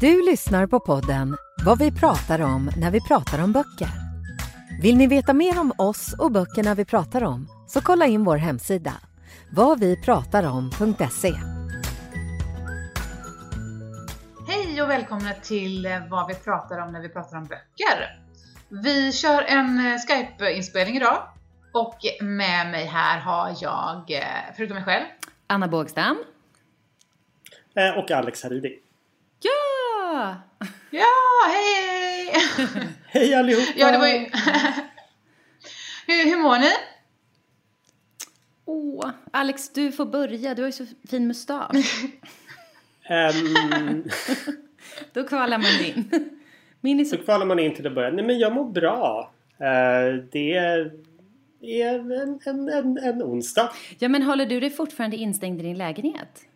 Du lyssnar på podden Vad vi pratar om när vi pratar om böcker. Vill ni veta mer om oss och böckerna vi pratar om så kolla in vår hemsida vadvipratarom.se. Hej och välkomna till eh, vad vi pratar om när vi pratar om böcker. Vi kör en eh, Skype-inspelning idag och med mig här har jag, eh, förutom mig själv, Anna Bågstam. Och Alex Haridi. Ja! Ja, hej! Hej allihopa! ja, det var ju... hur, hur mår ni? Åh, Alex, du får börja. Du har ju så fin mustasch. Ehm, Då kvalar man in. Min så... så kvalar man in till att börja. Nej men jag mår bra. Eh, det är en, en, en, en onsdag. Ja, men håller du dig fortfarande instängd i din lägenhet?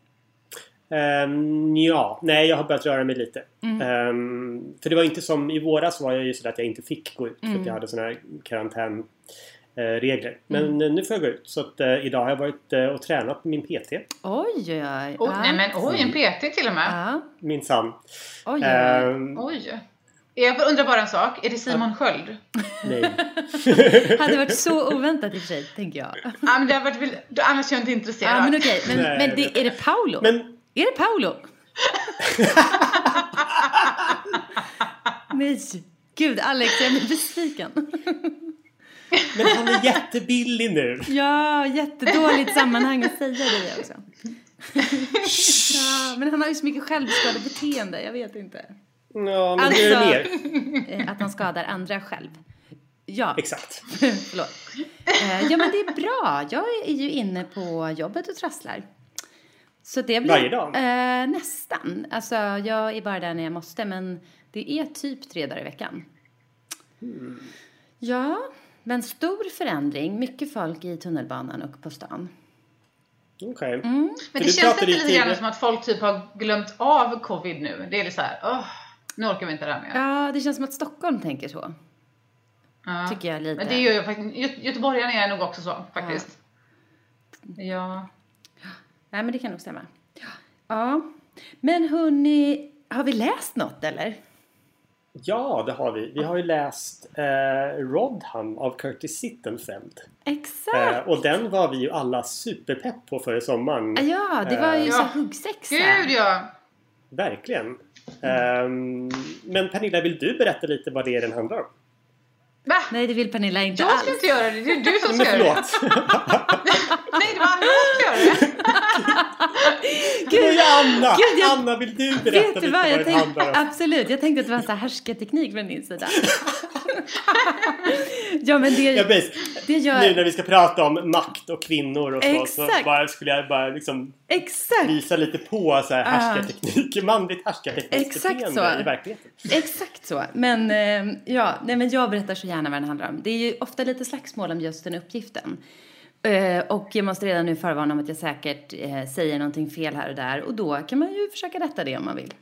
Um, ja, nej jag har börjat röra mig lite. Ehm, för det var inte som i våras var jag ju så att jag inte fick gå ut för att jag hade sådana här karantänregler. Men eh, nu får jag gå ut. Så att eh, idag har jag varit eh, och tränat med min PT. Oj, oj, oj. Oj, nej men oj, en PT till och med. Ja. Min sann. Oj, oj, oj. Jag undrar bara en sak, är det Simon Sköld? nej. Hade varit så oväntat i och för sig, tänker jag. Ja, men det har varit, annars är jag inte intresserad. Ja, men okej. Men, Nej, men jag det, är det Paolo? Men Är det Paolo? Nej. Gud, Alex, jag blir besviken. Men han är jättebillig nu. Ja, jättedåligt sammanhang att säga det också. ja, men han har ju så mycket självskadebeteende, jag vet inte. Ja, men det är Alltså- mer. Eh, Att han skadar andra själv. Ja, Exakt. förlåt. Eh, Ja, men det är bra. Jag är ju inne på jobbet och trasslar. Så det blir... Varje dag? Eh, nästan. Alltså, jag är bara där när jag måste, men det är typ tre dagar i veckan. Hmm. Ja, men stor förändring. Mycket folk i tunnelbanan och på stan. Okej. Men För det du känns inte lite grann som att folk typ har glömt av covid nu. Det är lite så här, åh, nu orkar vi inte det här mer. Ja, det känns som att Stockholm tänker så. Ja. Tycker jag lite. Men det gör ju faktiskt, Gö- göteborgarna är nog också så faktiskt. Ja. Nej, men det kan nog stämma. Ja. Men hörni, har vi läst något eller? Ja, det har vi. Vi har ju läst eh, Rodham av Curtis Sittenfeld. Exakt! Eh, och den var vi ju alla superpepp på förra sommaren. Ja, det var ju Ja. så huggsexa. Gud ja! Verkligen. Ehm, men Pernilla, vill du berätta lite vad det är den handlar om? Va? Nej, det vill Pernilla inte Jag ska alls. inte göra det, det är du som ska göra det. förlåt! Nej, det var jag som ska göra det. Det ju Anna! Gud, jag- Anna, vill du berätta Vet lite du vad vad? Jag det tänkte, handlar om? absolut, jag tänkte att det var en sån här härskarteknik från din sida. ja, men det, Ja, det gör... Nu när vi ska prata om makt och kvinnor och så, så bara, skulle jag bara liksom Exakt! visa lite på så här härskarteknik, manligt härskartekniksbeteende Exakt så. i verkligheten. Exakt så. Men, eh, ja, nej, men jag berättar så gärna vad den handlar om. Det är ju ofta lite slagsmål om just den uppgiften. Eh, och jag måste redan nu förvarna om att jag säkert eh, säger någonting fel här och där. Och då kan man ju försöka rätta det om man vill.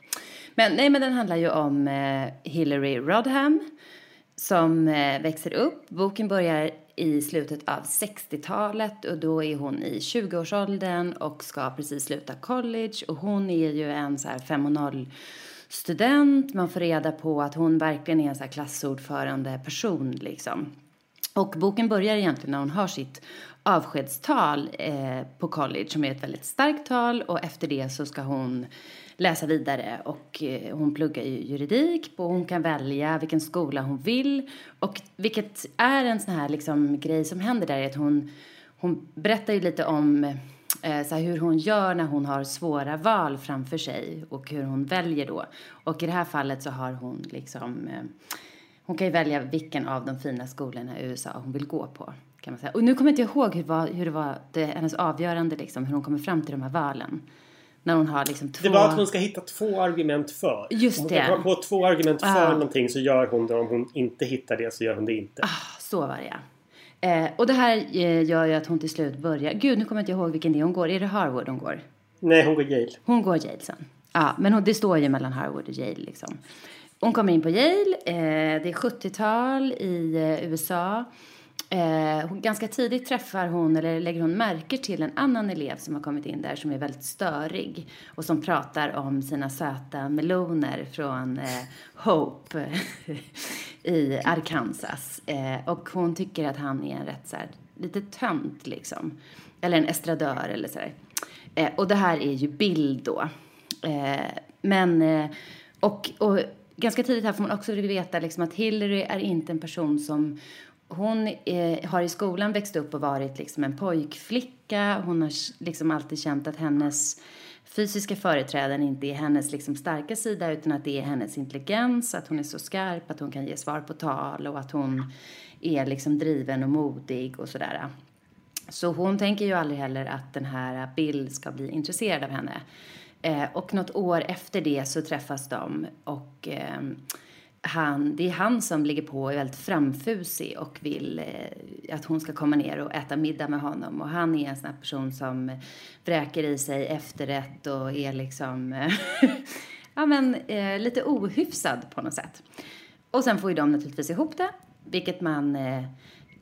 Men, nej, men den handlar ju om eh, Hillary Rodham som eh, växer upp. Boken börjar i slutet av 60-talet och då är hon i 20-årsåldern och ska precis sluta college och hon är ju en så här 5 student. Man får reda på att hon verkligen är en så här klassordförande person liksom. Och boken börjar egentligen när hon har sitt avskedstal eh, på college som är ett väldigt starkt tal och efter det så ska hon läsa vidare och eh, hon pluggar ju juridik och hon kan välja vilken skola hon vill och vilket är en sån här liksom grej som händer där är att hon, hon berättar ju lite om eh, så här, hur hon gör när hon har svåra val framför sig och hur hon väljer då. Och i det här fallet så har hon liksom eh, hon kan ju välja vilken av de fina skolorna i USA hon vill gå på. Kan man säga. Och nu kommer jag inte ihåg hur, var, hur det var, det, hennes avgörande liksom, hur hon kommer fram till de här valen. När hon har liksom två... Det var att hon ska hitta två argument för. Just om hon det. komma på två argument för Ah. någonting så gör hon det. Om hon inte hittar det så gör hon det inte. Ah, så var det ja. Eh, och det här eh, gör ju att hon till slut börjar... Gud, nu kommer jag inte ihåg vilken det är hon går. Är det Harvard hon går? Nej, hon går Yale. Hon går Yale sen. Ja, men hon, det står ju mellan Harvard och Yale liksom. Hon kommer in på Yale. Eh, det är 70-tal i eh, USA. Eh, ganska tidigt träffar hon, eller lägger hon märke till en annan elev som har kommit in där som är väldigt störig och som pratar om sina söta meloner från eh, Hope i Arkansas. Eh, och hon tycker att han är en rätt så här, lite tönt liksom. Eller en estradör eller så där. Eh, och det här är ju Bild. då. Eh, men, eh, och, och ganska tidigt här får man också veta liksom att Hillary är inte en person som hon eh, har i skolan växt upp och varit liksom en pojkflicka. Hon har liksom alltid känt att hennes fysiska företräden inte är hennes liksom starka sida utan att det är hennes intelligens, att hon är så skarp, att hon kan ge svar på tal och att hon är liksom driven och modig och sådär. Så hon tänker ju aldrig heller att den här Bill ska bli intresserad av henne. Eh, och något år efter det så träffas de och eh, han, det är han som ligger på och är väldigt framfusig och vill eh, att hon ska komma ner och äta middag med honom. Och han är en sån här person som vräker i sig efterrätt och är liksom, eh, ja men eh, lite ohyfsad på något sätt. Och sen får ju de naturligtvis ihop det, vilket man eh,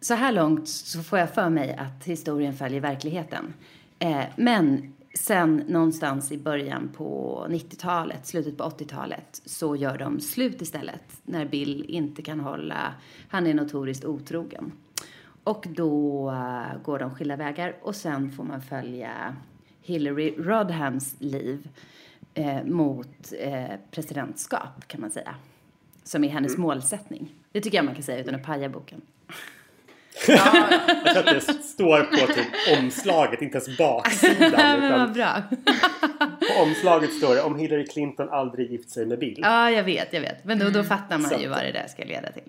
så här långt så får jag för mig att historien följer verkligheten. Eh, men sen någonstans i början på 90-talet, slutet på 80-talet, så gör de slut istället. När Bill inte kan hålla, han är notoriskt otrogen. Och då eh, går de skilda vägar och sen får man följa Hillary Rodhams liv eh, mot eh, presidentskap kan man säga. Som är hennes målsättning. Det tycker jag man kan säga utan att paja boken. Jag tror att det står på typ omslaget, inte ens baksidan. Men vad bra. på omslaget står det om Hillary Clinton aldrig gift sig med Bill. Ja, jag vet, jag vet. Men då, då fattar man ju vad det där ska leda till.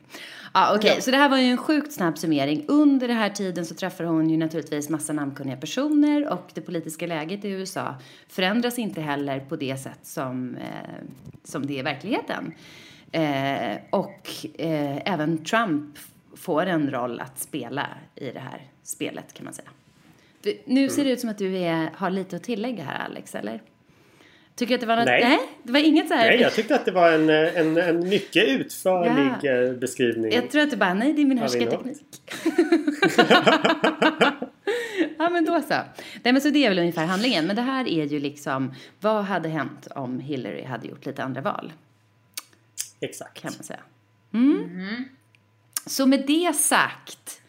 Ja, okej, så det här var ju en sjukt snabb summering. Under den här tiden så träffar hon ju naturligtvis massa namnkunniga personer och det politiska läget i USA förändras inte heller på det sätt som, eh, som det är i verkligheten. Eh, och eh, även Trump får en roll att spela i det här spelet kan man säga. Du, nu ser det ut som att du är, har lite att tillägga här Alex, eller? Tycker du att det var något? Nej. Nej, det var inget så här. Nej, jag tyckte att det var en, en, en mycket utförlig Ja. eh, beskrivning. Jag tror att du bara, nej det är min härskarteknik. ja men då så. Nej men så det är väl ungefär handlingen. Men det här är ju liksom, vad hade hänt om Hillary hade gjort lite andra val? Exakt. Kan man säga. Mm. Så med det sagt,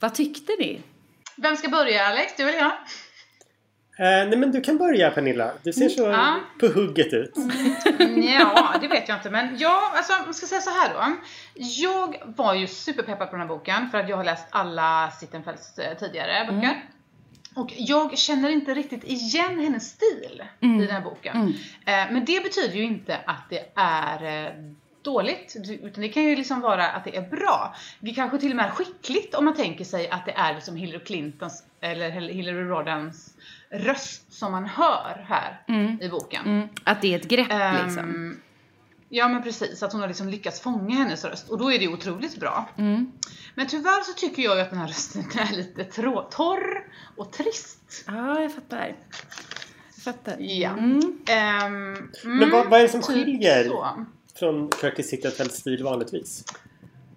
vad tyckte ni? Vem ska börja Alex? Du eller jag? Eh, nej men du kan börja Pernilla. Du ser så Ja. på hugget ut. Ja, det vet jag inte. Men jag, alltså, jag ska säga så här då. Jag var ju superpeppad på den här boken för att jag har läst alla Sittenfeldts eh, tidigare böcker. Och jag känner inte riktigt igen hennes stil i den här boken. Eh, men det betyder ju inte att det är eh, dåligt. Utan det kan ju liksom vara att det är bra. Det kanske till och med är skickligt om man tänker sig att det är liksom Hillary Clintons eller Hillary Rodhams röst som man hör här i boken. Mm, att det är ett grepp Ehm, liksom. Ja men precis, att hon har liksom lyckats fånga hennes röst och då är det otroligt bra. Mm. Men tyvärr så tycker jag ju att den här rösten är lite torr och trist. Ja, jag fattar. Jag fattar. Ja. Mm. Ehm, Men mm, vad, vad är det som typ skiljer så. Från Curtis Sittenfelds stil vanligtvis?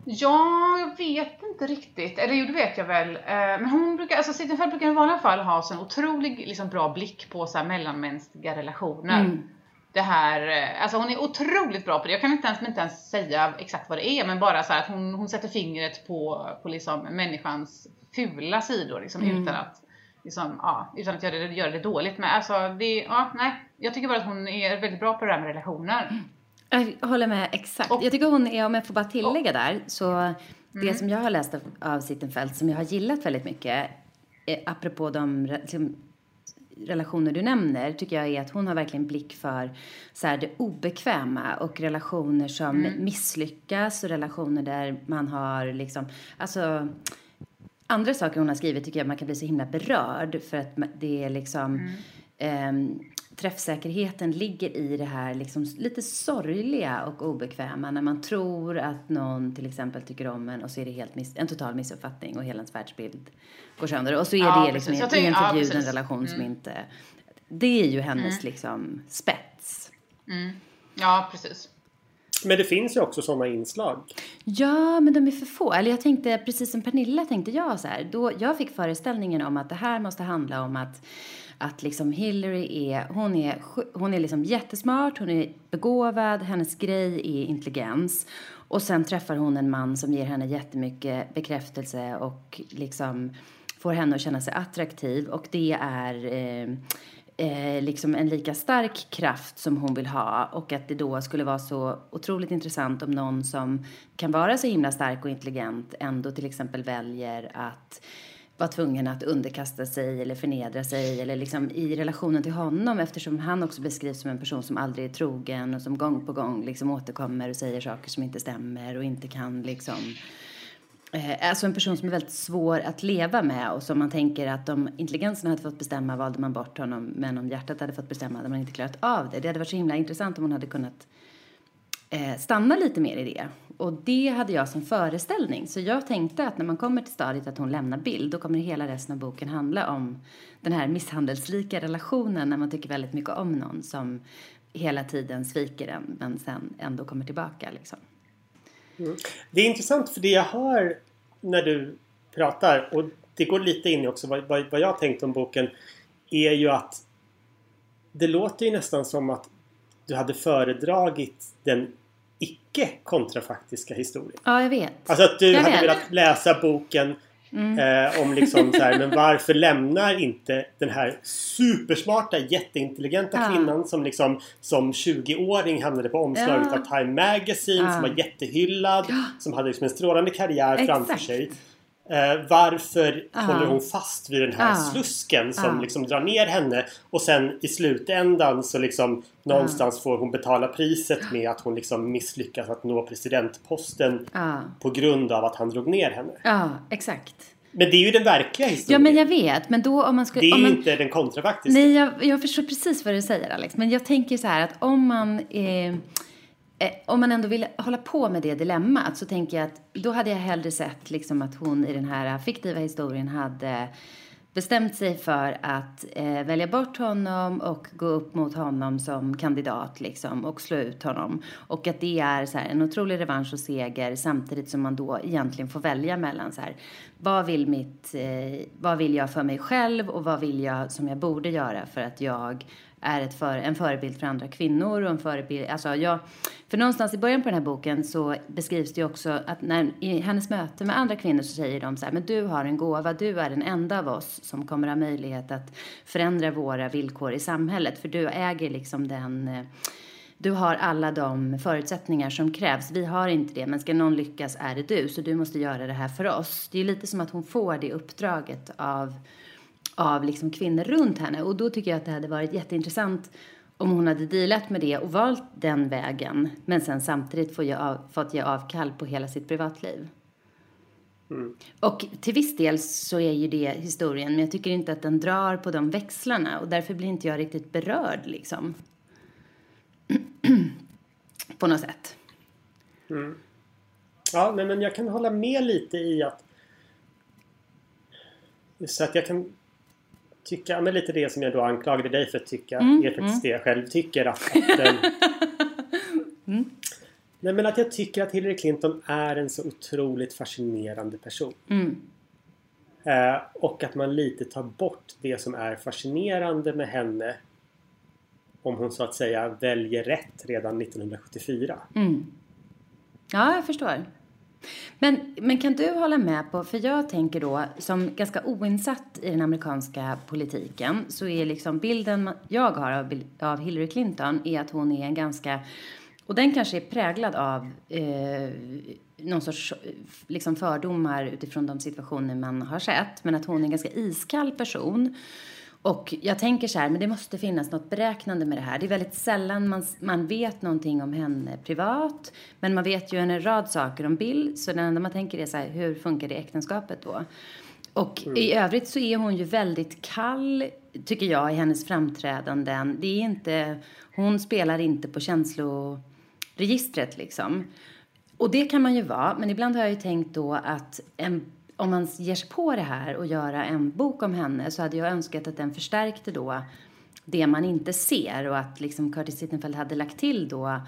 Ja, jag vet inte riktigt. Eller jo, det vet jag väl. Eh, Men hon brukar, alltså Sittenfeld brukar i vanliga fall ha så en otrolig liksom, bra blick på så här, mellanmänskliga relationer. Mm. Det här, eh, alltså hon är otroligt bra på det. Jag kan inte ens, inte ens säga exakt vad det är, men bara så här att hon, hon sätter fingret på, på liksom människans fula sidor liksom, Mm. utan att liksom, ja, utan att göra det, göra det dåligt. Men alltså, det, ja, nej. Jag tycker bara att hon är väldigt bra på det här med relationer. Jag håller med exakt. Och- jag tycker hon är, om jag får bara tillägga där, så det Mm. som jag har läst av, av Sittenfeld som jag har gillat väldigt mycket, eh, apropå de liksom, relationer du nämner, tycker jag är att hon har verkligen blick för så här, det obekväma och relationer som Mm. misslyckas och relationer där man har liksom, alltså andra saker hon har skrivit tycker jag man kan bli så himla berörd för att det är liksom mm. Eh, träffsäkerheten ligger i det här liksom lite sorgliga och obekväma när man tror att någon till exempel tycker om en och så är det helt miss, en total missuppfattning och hela ens världsbild går sönder. Och så är ja, det liksom i en förbjuden ja, relation mm. som inte... Det är ju hennes mm. liksom spets. Mm. Ja, precis. Men det finns ju också sådana inslag. Ja, men de är för få. Eller jag tänkte, precis som Pernilla tänkte jag så här. Då, jag fick föreställningen om att det här måste handla om att att liksom Hillary är, hon är, hon är liksom jättesmart, hon är begåvad, hennes grej är intelligens. Och sen träffar hon en man som ger henne jättemycket bekräftelse och liksom får henne att känna sig attraktiv. Och det är eh, eh, liksom en lika stark kraft som hon vill ha och att det då skulle vara så otroligt intressant om någon som kan vara så himla stark och intelligent ändå till exempel väljer att var tvungen att underkasta sig eller förnedra sig eller liksom i relationen till honom eftersom han också beskrivs som en person som aldrig är trogen och som gång på gång liksom återkommer och säger saker som inte stämmer och inte kan liksom eh, Alltså en person som är väldigt svår att leva med och som man tänker att om intelligensen hade fått bestämma valde man bort honom men om hjärtat hade fått bestämma hade man inte klarat av det. Det hade varit så himla intressant om hon hade kunnat eh, stanna lite mer i det. Och det hade jag som föreställning. Så jag tänkte att när man kommer till stadiet att hon lämnar bild, då kommer hela resten av boken handla om den här misshandelslika relationen när man tycker väldigt mycket om någon som hela tiden sviker en men sen ändå kommer tillbaka liksom. Mm. Det är intressant för det jag hör när du pratar och det går lite in i också vad, vad, vad jag tänkt om boken är ju att det låter ju nästan som att du hade föredragit den icke kontrafaktiska historien. Ja, jag vet. Alltså att du jag hade vet. velat läsa boken mm. eh, om liksom så här, men varför lämnar inte den här supersmarta, jätteintelligenta ja. kvinnan som liksom som 20-åring hamnade på omslaget ja. av Time Magazine, ja. som var jättehyllad, som hade liksom en strålande karriär Exakt. framför sig. Eh, varför ah. håller hon fast vid den här ah. slusken som ah. liksom drar ner henne och sen i slutändan så liksom någonstans får hon betala priset med att hon liksom misslyckas att nå presidentposten på grund av att han drog ner henne. Ja, exakt. Men det är ju den verkliga historien. Ja, men jag vet. Men då om man ska... Det är man, inte den kontrafaktiska. Nej, jag, jag förstår precis vad du säger Alex. Men jag tänker så här att om man... Eh, Eh, om man ändå vill hålla på med det dilemmat så tänker jag att då hade jag hellre sett liksom att hon i den här fiktiva historien hade bestämt sig för att eh, välja bort honom och gå upp mot honom som kandidat liksom och slå ut honom. Och att det är så här, en otrolig revansch och seger samtidigt som man då egentligen får välja mellan så här, vad vill mitt, eh, vad vill jag för mig själv och vad vill jag som jag borde göra för att jag är ett för, en förebild för andra kvinnor och en förebild, alltså jag, för någonstans i början på den här boken så beskrivs det ju också att när, i hennes möte med andra kvinnor så säger de så här, men du har en gåva, du är den enda av oss som kommer ha möjlighet att förändra våra villkor i samhället, för du äger liksom den eh, du har alla de förutsättningar som krävs. Vi har inte det, men ska någon lyckas är det du, så du måste göra det här för oss. Det är lite som att hon får det uppdraget av av liksom kvinnor runt henne. Och då tycker jag att det hade varit jätteintressant om hon hade dealat med det och valt den vägen men sen samtidigt få ge av, fått ge avkall på hela sitt privatliv. Mm. Och till viss del så är ju det historien men jag tycker inte att den drar på de växlarna och därför blir inte jag riktigt berörd liksom. på något sätt. Mm. Ja, men jag kan hålla med lite i att så att jag kan tycka, men lite det som jag då anklagade dig för att tycka, mm, är faktiskt mm. det jag själv tycker att, att mm. Nej men att jag tycker att Hillary Clinton är en så otroligt fascinerande person. Mm. Eh, och att man lite tar bort det som är fascinerande med henne om hon så att säga väljer rätt redan 1974. Mm. Ja, jag förstår. Men, men kan du hålla med på, för jag tänker då som ganska oinsatt i den amerikanska politiken så är liksom bilden jag har av, av Hillary Clinton är att hon är en ganska, och den kanske är präglad av eh, någon sorts liksom fördomar utifrån de situationer man har sett, men att hon är en ganska iskall person och jag tänker så här, men det måste finnas något beräknande med det här. Det är väldigt sällan man, man vet någonting om henne privat. Men man vet ju en rad saker om Bill. Så det enda man tänker är så här, hur funkar det äktenskapet då? Och mm. i övrigt så är hon ju väldigt kall, tycker jag, i hennes framträdanden. Det är inte, hon spelar inte på känsloregistret liksom. Och det kan man ju vara, men ibland har jag ju tänkt då att en, om man ger sig på det här och göra en bok om henne så hade jag önskat att den förstärkte då det man inte ser och att liksom Curtis Sittenfeld hade lagt till då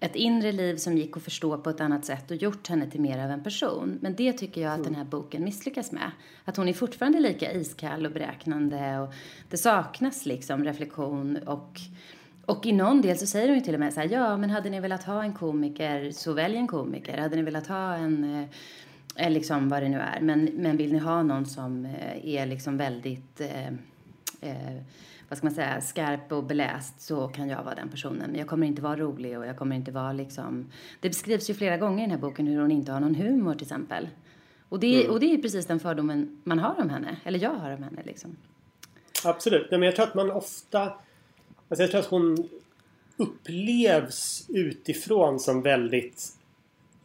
ett inre liv som gick att förstå på ett annat sätt och gjort henne till mer av en person. Men det tycker jag att den här boken misslyckas med. Att hon är fortfarande lika iskall och beräknande och det saknas liksom reflektion och och i någon del så säger hon ju till och med så här, ja men hade ni velat ha en komiker så välj en komiker. Hade ni velat ha en, eh, liksom vad det nu är. Men, men vill ni ha någon som eh, är liksom väldigt eh, eh, vad ska man säga, skarp och beläst så kan jag vara den personen. Men jag kommer inte vara rolig och jag kommer inte vara liksom... Det beskrivs ju flera gånger i den här boken hur hon inte har någon humor till exempel. Och det, mm. och det är precis den fördomen man har om henne, eller jag har om henne liksom. Absolut, men jag tror att man ofta... Alltså jag tror att hon upplevs utifrån som väldigt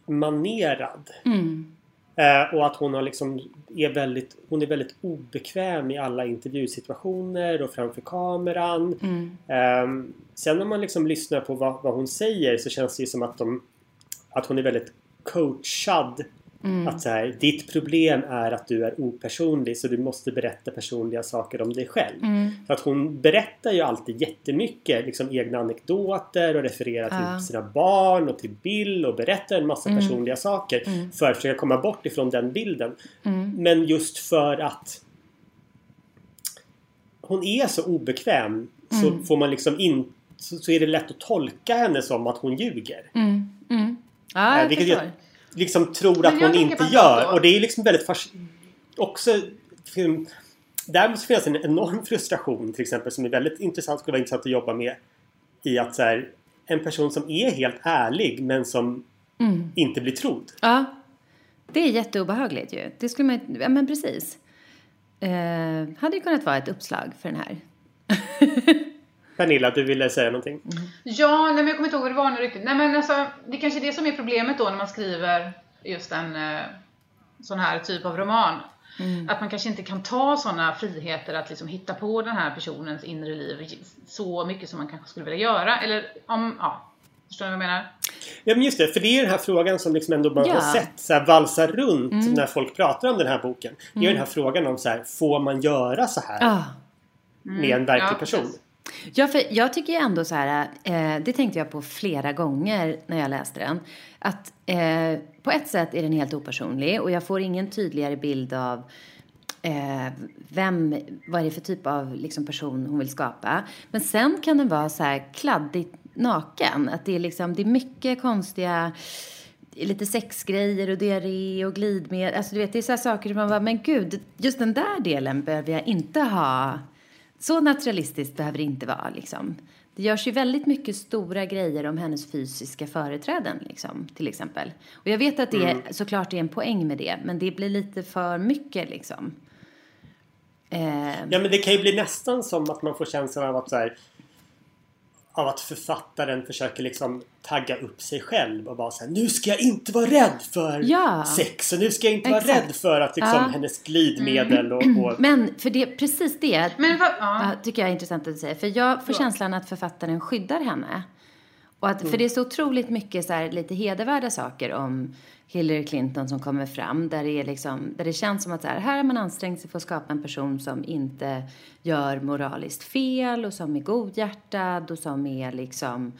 manerad. Mm. Eh, och att hon har liksom är väldigt, hon är väldigt obekväm i alla intervjusituationer och framför kameran. Mm. Eh, sen när man liksom lyssnar på vad, vad, hon säger så känns det ju som att, de, att hon är väldigt coachad Mm. Att så här, ditt problem är att du är opersonlig så du måste berätta personliga saker om dig själv. Mm. För att hon berättar ju alltid jättemycket liksom egna anekdoter och refererar ja. till sina barn och till Bill och berättar en massa mm. personliga saker mm. för att försöka komma bort ifrån den bilden. Mm. Men just för att hon är så obekväm så mm. får man liksom in, så, så, är det lätt att tolka henne som att hon ljuger. Ja, jag vilket förstår liksom tror att hon inte gör. Och det är liksom väldigt också där måste finnas en enorm frustration till exempel som är väldigt intressant, skulle vara intressant att jobba med. I att så här, en person som är helt ärlig men som mm. inte blir trodd. Ja. Det är jätteobehagligt ju. Det skulle man Ja men precis. Eh, hade ju kunnat vara ett uppslag för den här. Pernilla, du ville säga någonting? Mm. Ja, nej, men jag kommer inte ihåg vad det var nu riktigt. Nej, men alltså, det är kanske är det som är problemet då när man skriver just en eh, sån här typ av roman. Mm. Att man kanske inte kan ta sådana friheter att liksom hitta på den här personens inre liv så mycket som man kanske skulle vilja göra. Eller om, ja, Förstår du vad jag menar? Ja men just det, för det är den här frågan som liksom ändå man ja. har sett så här, valsa runt mm. när folk pratar om den här boken. Det är mm. den här frågan om så här, får man göra så här? Ah. Med en verklig ja, person? Precis. Ja, för jag tycker ändå så här, eh, det tänkte jag på flera gånger när jag läste den, att eh, på ett sätt är den helt opersonlig och jag får ingen tydligare bild av eh, vem, vad är det för typ av liksom, person hon vill skapa. Men sen kan den vara så här kladdigt naken, att det är liksom, det är mycket konstiga lite sexgrejer och diarré och glidmedel. Alltså du vet, det är så här saker som man bara, men gud, just den där delen behöver jag inte ha så naturalistiskt behöver det inte vara. Liksom. Det görs ju väldigt mycket stora grejer om hennes fysiska företräden, liksom, till exempel. Och jag vet att det mm. såklart är en poäng med det, men det blir lite för mycket liksom. Eh. Ja, men det kan ju bli nästan som att man får känslan av att så här, av att författaren försöker liksom tagga upp sig själv och vara såhär Nu ska jag inte vara rädd för ja. sex och nu ska jag inte Exakt. vara rädd för att liksom ja. hennes glidmedel och, och, Men för det, precis det Men va, ja. tycker jag är intressant att säga. För jag får känslan att författaren skyddar henne. Och att, mm. För det är så otroligt mycket så här, lite hedervärda saker om Hillary Clinton som kommer fram. Där det, är liksom, där det känns som att så här, här har man ansträngt sig för att skapa en person som inte gör moraliskt fel och som är godhjärtad och som är liksom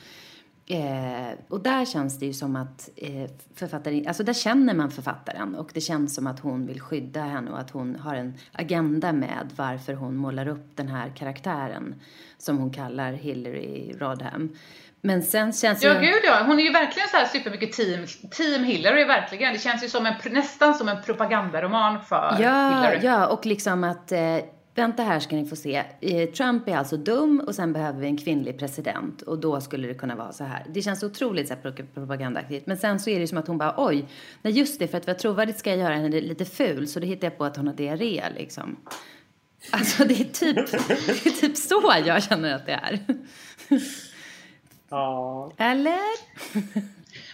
Eh, och där känns det ju som att eh, författaren, alltså där känner man författaren och det känns som att hon vill skydda henne och att hon har en agenda med varför hon målar upp den här karaktären som hon kallar Hillary Rodham. Men sen känns Ja, ju... gud ja. Hon är ju verkligen så här supermycket team, team Hillary, verkligen. Det känns ju som en, nästan som en propagandaroman för ja, Hillary. Ja, och liksom att eh, Vänta här ska ni få se. Trump är alltså dum och sen behöver vi en kvinnlig president och då skulle det kunna vara så här. Det känns otroligt så här propagandaaktigt. Men sen så är det som att hon bara oj, nej just det för att vara trovärdigt ska jag göra henne lite ful så då hittar jag på att hon har diarré liksom. Alltså det är typ, det är typ så jag känner att det är. Ja. Eller?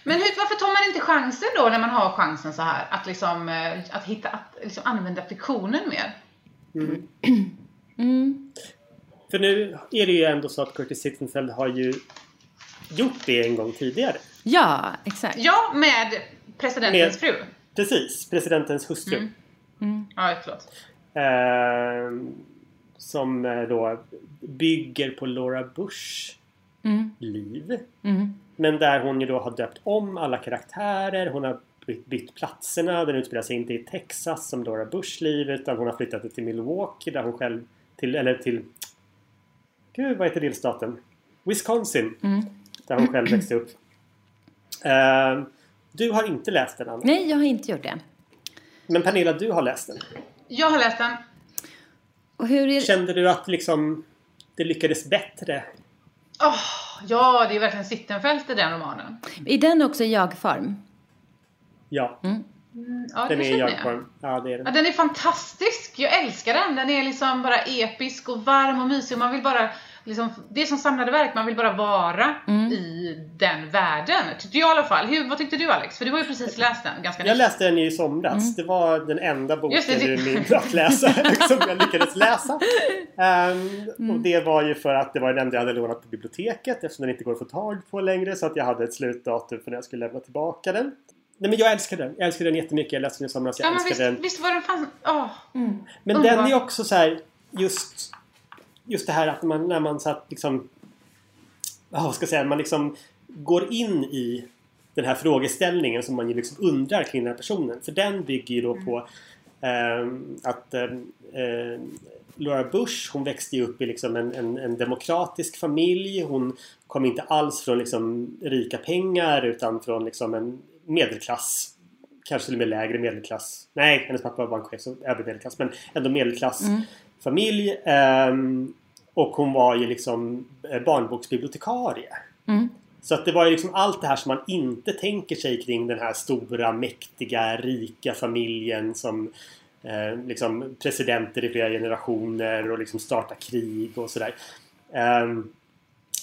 Men hur, varför tar man inte chansen då när man har chansen så här? Att liksom, eh, att hitta, att liksom använda fiktionen mer? För nu är det ju ändå så att Curtis Sittenfeld har ju gjort det en gång tidigare. Ja, exakt. Ja, med presidentens Med- fru. Precis, presidentens hustru. Ja, förlåt. Eh, som då bygger på Laura Bush liv. Men där hon ju då har döpt om alla karaktärer. Hon har bytt, platserna. Den utspelar sig inte i Texas som Laura Bush liv utan hon har flyttat till Milwaukee där hon själv till, eller till Gud, vad heter delstaten? Wisconsin. Där hon själv växte upp. Eh, du har inte läst den Anna. Nej, jag har inte gjort det. Mm. Men Pernilla, du har läst den. Jag har läst den. Och hur är Kände du att liksom det lyckades bättre? Åh, ja, det är verkligen Sittenfeld i den romanen. Är den också i jag-form? Ja, Ja, den är jag. jag-form. Ja, det är den. Ja, den är fantastisk. Jag älskar den. Den är liksom bara episk och varm och mysig. Man vill bara, liksom, det är som samlade verk. Man vill bara vara Mm. i den världen. Tyckte jag i alla fall. Hur, vad tyckte du Alex? För du har ju precis läst den ganska Jag läste den i somras. Det var den enda boken det, min att läsa som jag lyckades läsa. Ehm, Och det var ju för att det var den enda jag hade lånat på biblioteket eftersom den inte går att få tag på längre så att jag hade ett slutdatum för när jag skulle lämna tillbaka den. Nej men jag älskar den. Jag älskar den jättemycket. Jag läste den i somras. Jag Ja, älskar visst, den. visst var den fan... Åh. Men Underbar. den är också så här just Just det här att man när man satt liksom ja, vad ska jag säga, man liksom går in i den här frågeställningen som man ju liksom undrar kring den här personen. För den bygger ju då på ehm, att eh, Laura Bush, hon växte ju upp i liksom en, en, en demokratisk familj. Hon kom inte alls från liksom rika pengar utan från liksom en medelklass. Kanske till och med lägre medelklass. Nej, hennes pappa var bankchef så övre medelklass. Men ändå medelklass familj. ehm, och hon var ju liksom eh, barnboksbibliotekarie. Så att det var ju liksom allt det här som man inte tänker sig kring den här stora, mäktiga, rika familjen som eh, liksom presidenter i flera generationer och liksom startar krig och sådär. Ehm,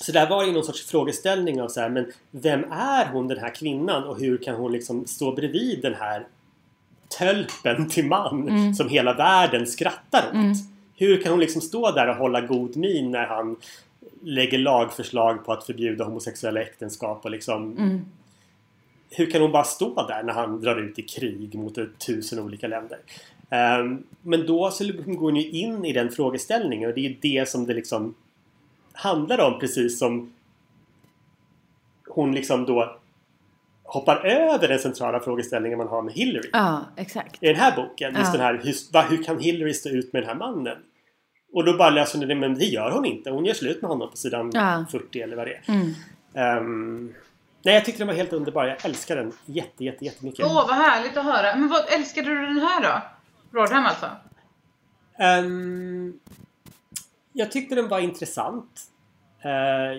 så där var ju någon sorts frågeställning av så här, men vem är hon den här kvinnan och hur kan hon liksom stå bredvid den här tölpen till man som hela världen skrattar åt? Hur kan hon liksom stå där och hålla god min när han lägger lagförslag på att förbjuda homosexuella äktenskap och liksom hur kan hon bara stå där när han drar ut i krig mot tusen olika länder? Ehm, men då så går hon ju in i den frågeställningen och det är ju det som det liksom handlar om precis som hon liksom då hoppar över den centrala frågeställningen man har med Hillary. Ja, exakt. I den här boken. Just Ja. den här, hur, hur kan Hillary stå ut med den här mannen? Och då bara läser hon det, men det gör hon inte. Hon gör slut med honom på sidan Ja. 40 eller vad det är. Ehm, nej, jag tyckte den var helt underbar. Jag älskar den jätte, jätte, jättemycket. Åh, vad härligt att höra. Men vad älskade du den här då? Rodham alltså? Ehm, jag tyckte den var intressant. Eh,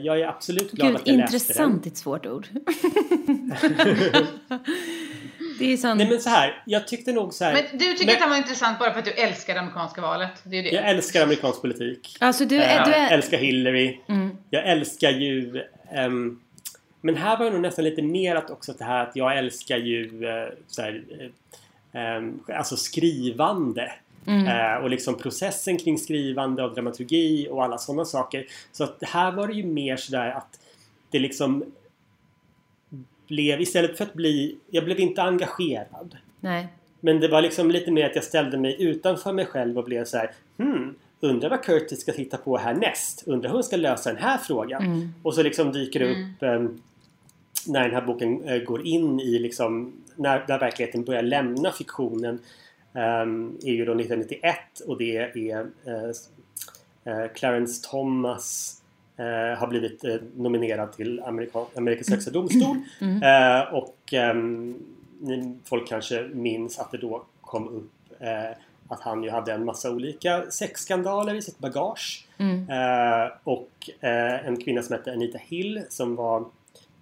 jag är absolut glad Gud, att jag läste intressant den. är ett svårt ord. det är sån... Nej men så här, jag tyckte nog så här. Men du tycker men- att den var intressant bara för att du älskar det amerikanska valet? Det är det. Jag älskar amerikansk politik. Alltså du är... Du Jag är... Mm. älskar Hillary. Jag älskar ju... ehm, men här var det nog nästan lite mer att också det här att jag älskar ju eh, så här, ehm, alltså skrivande. Mm. Eh, och liksom processen kring skrivande och dramaturgi och alla sådana saker. Så att här var det ju mer sådär att det liksom blev istället för att bli... Jag blev inte engagerad. Nej. Men det var liksom lite mer att jag ställde mig utanför mig själv och blev så här. Hmm, undrar vad Curtis ska titta på härnäst? Undrar hur hon ska lösa den här frågan? Och så liksom dyker det upp ehm, när den här boken eh, går in i liksom när, när verkligheten börjar lämna fiktionen är ju då 1991 och det är eh, eh, Clarence Thomas eh, har blivit nominerad till Amerika, Amerikas högsta domstol. Eh, och ehm, folk kanske minns att det då kom upp att han ju hade en massa olika sexskandaler i sitt bagage. Eh, och eh, en kvinna som hette Anita Hill som var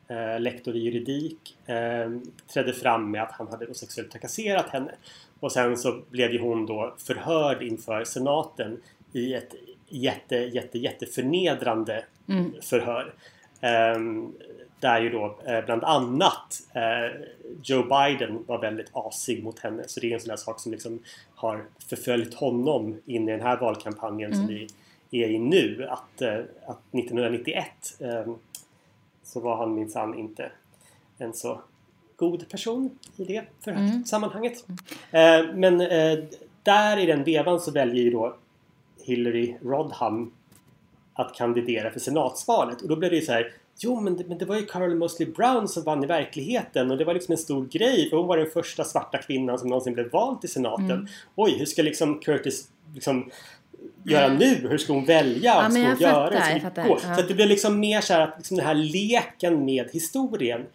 eh, lektor i juridik eh, trädde fram med att han hade sexuellt trakasserat henne. Och sen så blev ju hon då förhörd inför senaten i ett jätte, jätte, jätte förnedrande förhör. Ehm, där ju då eh, bland annat eh, Joe Biden var väldigt asig mot henne. Så det är en sån där sak som liksom har förföljt honom in i den här valkampanjen mm. som vi är i nu. Att, eh, att 1991 eh, så var han minsann inte en så god person i det för mm. sammanhanget. Eh, men eh, där i den vevan så väljer ju då Hillary Rodham att kandidera för senatsvalet. Och då blev det ju så här Jo men det, men det var ju Carol Mosley Brown som vann i verkligheten och det var liksom en stor grej för hon var den första svarta kvinnan som någonsin blev vald till senaten. Mm. Oj, hur ska liksom Curtis liksom göra nu? Hur ska hon välja? Ja, ska hon göra? Fattar, jag fattar. Ja. Så att det blir liksom mer så här att liksom den här leken med historien.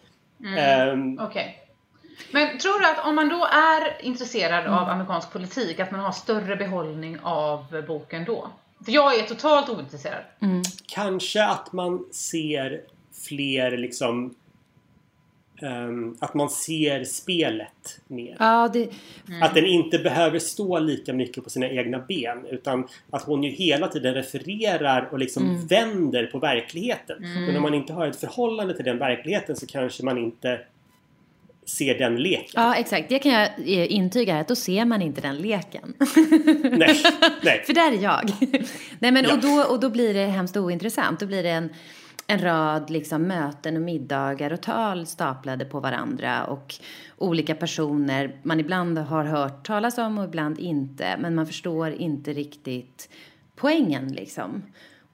Mm. Um, Okej. Okay. Men tror du att om man då är intresserad mm. av amerikansk politik att man har större behållning av boken då? För jag är totalt ointresserad. Mm. Kanske att man ser fler liksom um, att man ser spelet mer. Ja, det... mm. Att den inte behöver stå lika mycket på sina egna ben utan att hon ju hela tiden refererar och liksom mm. vänder på verkligheten. Mm. Men om man inte har ett förhållande till den verkligheten så kanske man inte ser den leken. Ja, exakt. Det kan jag eh, intyga att då ser man inte den leken. nej, nej. För där är jag. nej, men ja. och, då, och då blir det hemskt ointressant. Då blir det en, en rad liksom, möten och middagar och tal staplade på varandra och olika personer man ibland har hört talas om och ibland inte. Men man förstår inte riktigt poängen liksom.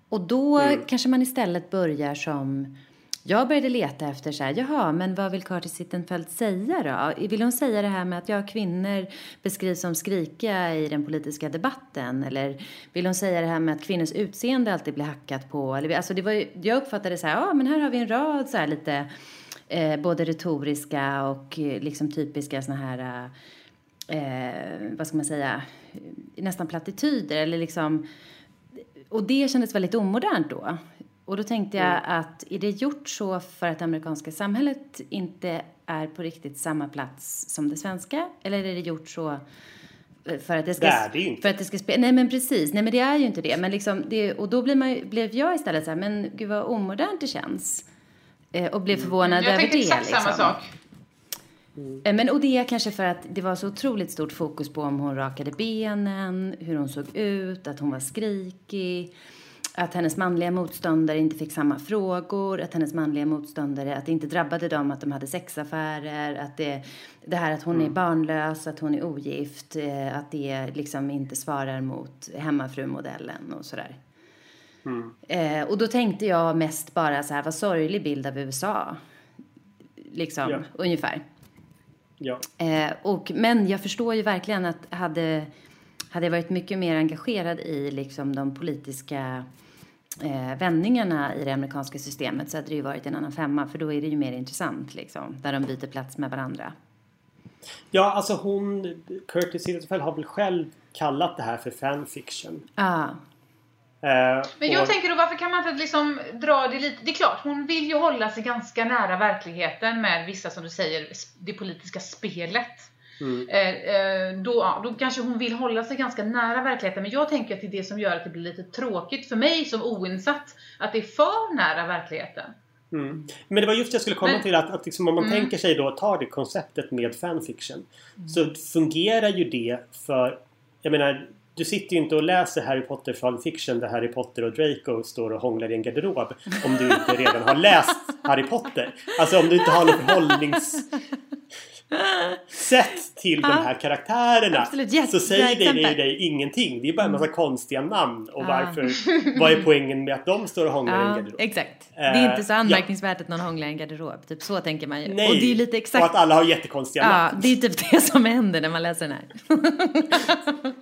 Och då mm. kanske man istället börjar som jag började leta efter så här, jaha, men vad vill Curtis Sittenfeld säga då? Vill hon säga det här med att ja, kvinnor beskrivs som skrikiga i den politiska debatten? Eller vill hon säga det här med att kvinnors utseende alltid blir hackat på? Eller, alltså det var, jag uppfattade så här, ja, men här har vi en rad så här lite eh, både retoriska och eh, liksom typiska såna här, eh, vad ska man säga, nästan plattityder eller liksom och det kändes väldigt omodernt då. Och då tänkte jag mm. att är det gjort så för att det amerikanska samhället inte är på riktigt samma plats som det svenska? Eller är det gjort så för att det ska... Det är det inte. För att det ska spela... Nej men precis, nej men det är ju inte det. Men liksom det, och då blir man, blev jag istället så här, men gud vad omodernt det känns. Eh, och blev mm. förvånad mm. över det. Jag exakt liksom. samma sak. Mm. Men, och det är kanske för att det var så otroligt stort fokus på om hon rakade benen, hur hon såg ut, att hon var skrikig att hennes manliga motståndare inte fick samma frågor, att hennes manliga motståndare, att det inte drabbade dem att de hade sexaffärer, att det, det här att hon mm. är barnlös, att hon är ogift, eh, att det liksom inte svarar mot hemmafrumodellen och sådär. Mm. Eh, och då tänkte jag mest bara så här, vad sorglig bild av USA. Liksom, ja. ungefär. Ja. Eh, och, men jag förstår ju verkligen att hade, hade jag varit mycket mer engagerad i liksom de politiska eh, vändningarna i det amerikanska systemet så hade det ju varit en annan femma för då är det ju mer intressant liksom, där de byter plats med varandra. Ja, alltså hon, Curtis Sittenfeld har väl själv kallat det här för fanfiction. Ah. Eh, Men jag och... tänker då varför kan man inte liksom dra det lite, det är klart hon vill ju hålla sig ganska nära verkligheten med vissa som du säger, det politiska spelet. Mm. Eh, eh, då, ja, då kanske hon vill hålla sig ganska nära verkligheten. Men jag tänker att det är det som gör att det blir lite tråkigt för mig som oinsatt. Att det är för nära verkligheten. Mm. Men det var just det jag skulle komma Men, till att, att liksom om man mm. tänker sig då, tar det konceptet med fanfiction. Mm. Så fungerar ju det för, jag menar du sitter ju inte och läser Harry Potter fanfiction där Harry Potter och Draco står och hånglar i en garderob om du inte redan har läst Harry Potter. Alltså om du inte har något förhållnings sätt till de här karaktärerna Absolut, så säger det dig, dig ingenting. Det är bara en massa mm. konstiga namn och varför, vad är poängen med att de står och hånglar ja, i en garderob? Exakt. Det är inte så eh, anmärkningsvärt ja. att någon hånglar i en garderob. Typ så tänker man ju. Nej, och det är lite exakt... och att alla har jättekonstiga ja, namn. det är typ det som händer när man läser den här.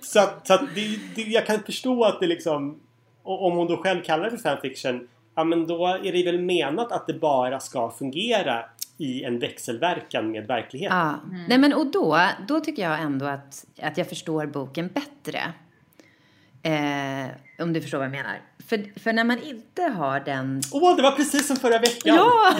så att, så att det, det, jag kan förstå att det liksom om hon då själv kallar det för fanfiction Ja men då är det väl menat att det bara ska fungera i en växelverkan med verkligheten. Ja. Mm. Nej, men och då, då tycker jag ändå att, att jag förstår boken bättre. Eh, om du förstår vad jag menar. För, för när man inte har den... Åh, oh, det var precis som förra veckan! Ja!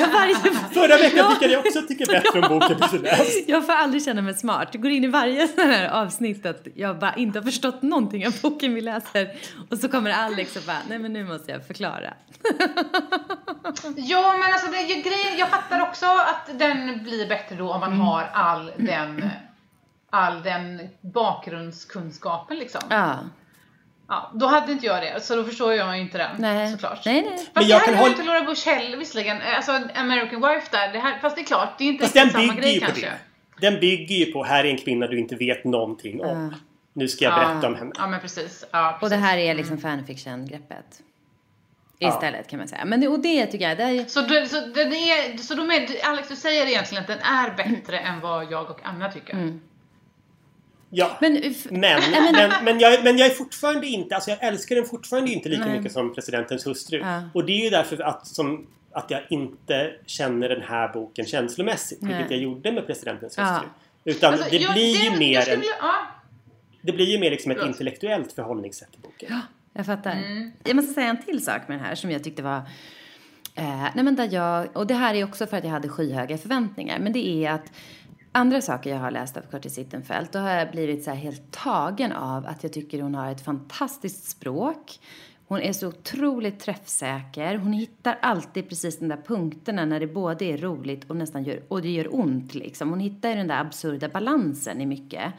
jag varje... Förra veckan ja. fick jag också tycka bättre om boken du läst. Jag får aldrig känna mig smart. Jag går in i varje sån här avsnitt att jag bara inte har förstått någonting av boken vi läser. Och så kommer Alex och bara, nej men nu måste jag förklara. Ja, men alltså det, grejen, jag fattar också att den blir bättre då om man Mm. har all den, all den bakgrundskunskapen liksom. Ja. Ja, då hade inte jag det, så då förstår jag inte den Nej. såklart. Nej, nej. Fast Men det jag här kan har hålla- inte Laura Bush heller visserligen. Alltså American Wife där, det här, fast det är klart, det är inte Fast den samma bygger grej ju på kanske. det. Den bygger ju på här är en kvinna du inte vet någonting om. Nu ska jag berätta om henne. Ja, men precis. Ja, Och precis. det här är liksom fanfiction-greppet. Istället kan man säga. Men det, och det tycker jag, det är, Så, du, så, den är, så de är, Alex, du säger egentligen att den är bättre än vad jag och Anna tycker? Mm. Ja. Men, Men, men- men, jag, men jag är fortfarande inte, alltså jag älskar den fortfarande inte lika Nej. mycket som presidentens hustru. Ja. Och det är ju därför att, som, att jag inte känner den här boken känslomässigt, vilket Nej. jag gjorde med presidentens Ja. hustru. Utan Alltså, det jag- blir ju jag mer en, vilja- ja. det blir ju mer liksom ett intellektuellt förhållningssätt i boken. Jag fattar. Mm. Jag måste säga en till sak med den här som jag tyckte var... Eh, nej men där jag, och det här är också för att jag hade skyhöga förväntningar. Men det är att andra saker jag har läst av Curtis Sittenfeld, då har jag blivit så här helt tagen av att jag tycker hon har ett fantastiskt språk. Hon är så otroligt träffsäker. Hon hittar alltid precis de där punkterna när det både är roligt och nästan gör, och det gör ont. Liksom. Hon hittar ju den där absurda balansen i mycket.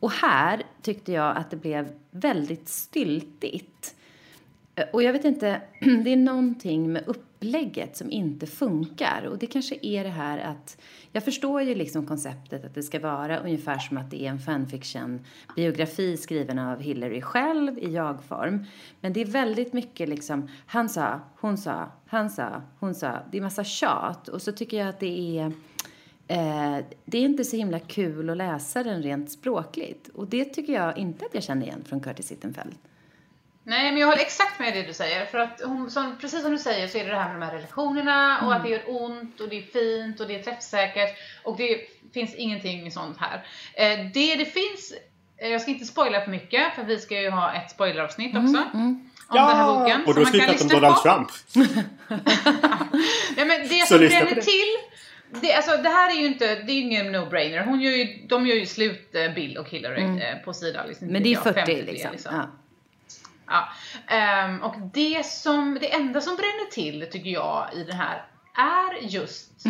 Och här tyckte jag att det blev väldigt styltigt. Eh, och jag vet inte, det är någonting med upplägget som inte funkar. Och det kanske är det här att, jag förstår ju liksom konceptet att det ska vara ungefär som att det är en fanfiction-biografi skriven av Hillary själv i jag-form. Men det är väldigt mycket liksom, han sa, hon sa, han sa, hon sa. Det är massa tjat. Och så tycker jag att det är Eh, det är inte så himla kul att läsa den rent språkligt. Och det tycker jag inte att jag känner igen från Curtis Sittenfeld. Nej, men jag håller exakt med det du säger. För att hon, som, precis som du säger så är det det här med de här relationerna och att det gör ont och det är fint och det är träffsäkert. Och det finns ingenting sånt här. Eh, det det finns, eh, jag ska inte spoila för mycket för vi ska ju ha ett spoileravsnitt också. Om den här boken. Och då man kan slutat om Donald på. Trump. Nej, men det som bränner det. till det, alltså, det här är ju inte, det är ju ingen no-brainer. Hon gör ju, de gör ju slut eh, Bill och Hillary eh, på sida liksom, Mm. Men det är ja, 40 53 liksom. Ja. Ja, ehm, och det som, det enda som bränner till tycker jag i det här är just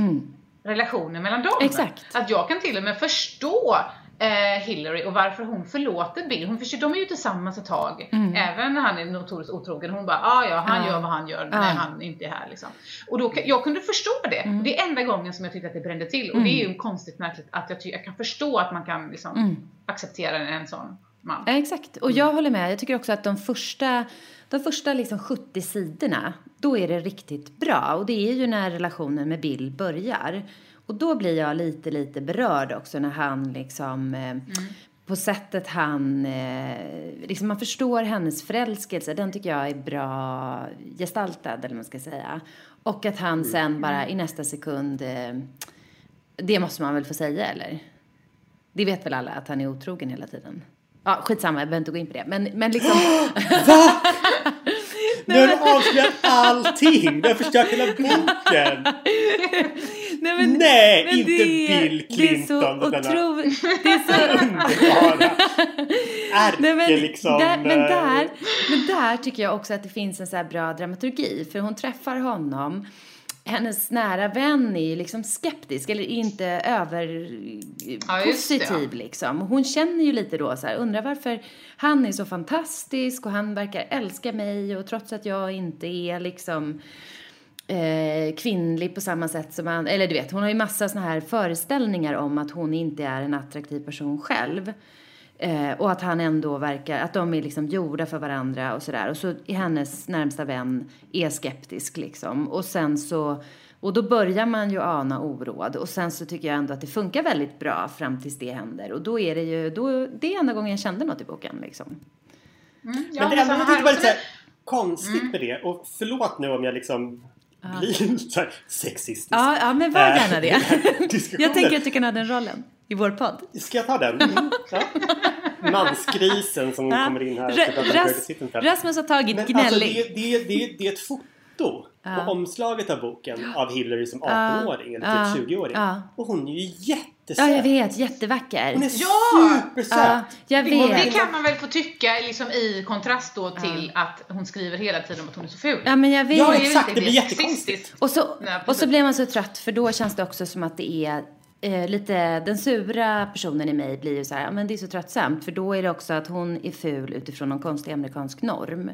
relationen mellan dem. Mm. Exakt. Att jag kan till och med förstå eh, Hillary och varför hon förlåter Bill. Hon förstår, de är ju tillsammans ett tag, även när han är notoriskt otrogen. Hon bara, ah, ja han Mm. Gör vad han gör när Ja. han inte är här liksom. Och då, jag kunde förstå det. Mm. Det är enda gången som jag tyckte att det brände till. Och det är ju konstigt märkligt att jag, jag kan förstå att man kan liksom Mm. acceptera en, en sån man. Ja, exakt. Och jag håller med. Jag tycker också att de första, de första liksom 70 sidorna, då är det riktigt bra. Och det är ju när relationen med Bill börjar. Och då blir jag lite, lite berörd också när han liksom... Eh, På sättet han... Eh, liksom man förstår hennes förälskelse. Den tycker jag är bra gestaltad, eller vad man ska säga. Och att han sen bara i nästa sekund... Eh, det måste man väl få säga, eller? Det vet väl alla att han är otrogen hela tiden? Ja, skitsamma, jag behöver inte gå in på det. Men, men liksom... Nu har du avslöjat allting! Du har förstört hela boken! Nej, men, Nej, men inte Bill Clinton, Det är så otroligt... Det är så... Underbara! Ärke Nej, men, liksom... där, men, eh, där, men där tycker jag också att det finns en så här bra dramaturgi. För hon träffar honom. Hennes nära vän är ju liksom skeptisk eller inte över Ja, positiv liksom. Hon känner ju lite då så här, undrar varför han är så fantastisk och han verkar älska mig och trots att jag inte är liksom eh, kvinnlig på samma sätt som han, eller du vet, hon har ju massa såna här föreställningar om att hon inte är en attraktiv person själv. Eh, och att han ändå verkar, att de är liksom gjorda för varandra och sådär. Och så är hennes närmsta vän är skeptisk liksom. Och sen så, och då börjar man ju ana oråd. Och sen så tycker jag ändå att det funkar väldigt bra fram tills det händer. Och då är det ju, då, det är enda gången jag kände något i boken liksom. Ja, Men det enda jag tyckte var lite konstigt med det, och förlåt nu om jag liksom blir så här sexistisk. Ja, ja men var Eh, gärna det. jag tänker att du kan ha den rollen i vår podd. Ska jag ta den? Mm, ja. Mansgrisen som kommer in här Ras-. Rasmus har tagit alltså, gnällig. det, det, det, det är ett foto foto på omslaget av boken av Hillary som 18-åring eller typ 20-åring. ja. Och hon är ju jättesöt. Ja, jag vet. Jättevacker. Hon är Ja! supersöt. Ja, jag vet. Det kan man väl få tycka liksom i kontrast då till att hon skriver hela tiden om att hon är så ful. Ja, men jag vet. Ja, exakt, det blir jättekonstigt. Och så, Nej, och så blir man så trött för då känns det också som att det är eh, lite, den sura personen i mig blir ju så här, ja men det är så tröttsamt för då är det också att hon är ful utifrån någon konstig amerikansk norm.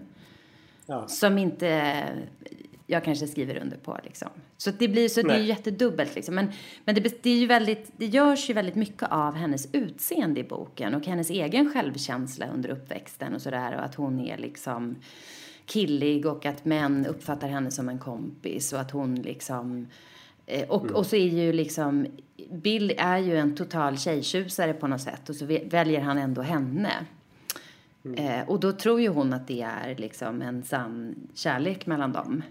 Ja. Som inte jag kanske skriver under på liksom. Så det blir så det är ju jättedubbelt liksom. Men, men det, det, är ju väldigt, det görs ju väldigt mycket av hennes utseende i boken och hennes egen självkänsla under uppväxten och sådär och att hon är liksom killig och att män uppfattar henne som en kompis och att hon liksom eh, och, och så är ju liksom Bill är ju en total tjejtjusare på något sätt och så väljer han ändå henne. Eh, och då tror ju hon att det är liksom en sann kärlek mellan dem.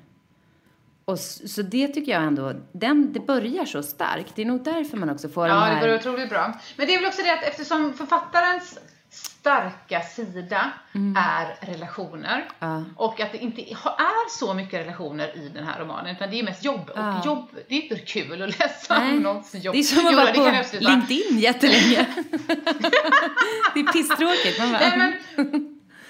Och s- så det tycker jag ändå, den, det börjar så starkt. Det är nog därför man också får Ja, här... det börjar otroligt bra. Men det är väl också det att eftersom författarens starka sida är relationer Mm. Ja. och att det inte är så mycket relationer i den här romanen utan det är mest jobb och Ja. jobb, det är inte kul att läsa Nej. om någons jobb. Det är som att vara jag på. LinkedIn jättelänge. det är pisstråkigt. Man bara, Nej, men,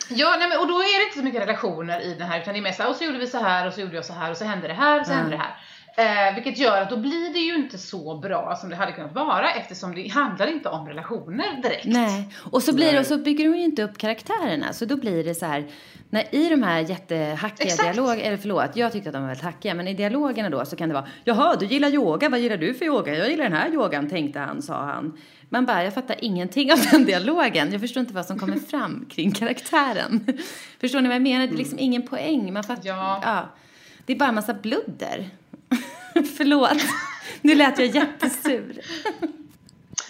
ja, nej, men, och då är det inte så mycket relationer i den här utan det är mest så här, och så gjorde vi så här och så gjorde jag så här och så hände det här och så hände det här. Eh, vilket gör att då blir det ju inte så bra som det hade kunnat vara eftersom det handlar inte om relationer direkt. Nej, och så blir det, och så bygger hon ju inte upp karaktärerna. Så då blir det så här, när i de här jättehackiga dialogerna, eller förlåt, jag tyckte att de var väldigt hackiga, men i dialogerna då så kan det vara, jaha, du gillar yoga, vad gillar du för yoga? Jag gillar den här yogan, tänkte han, sa han. Man bara, jag fattar ingenting av den dialogen. Jag förstår inte vad som kommer fram kring karaktären. Förstår ni vad jag menar? Det är liksom ingen poäng. Man fattar, Ja. ja. Det är bara en massa bludder. Förlåt. Nu lät jag jättesur.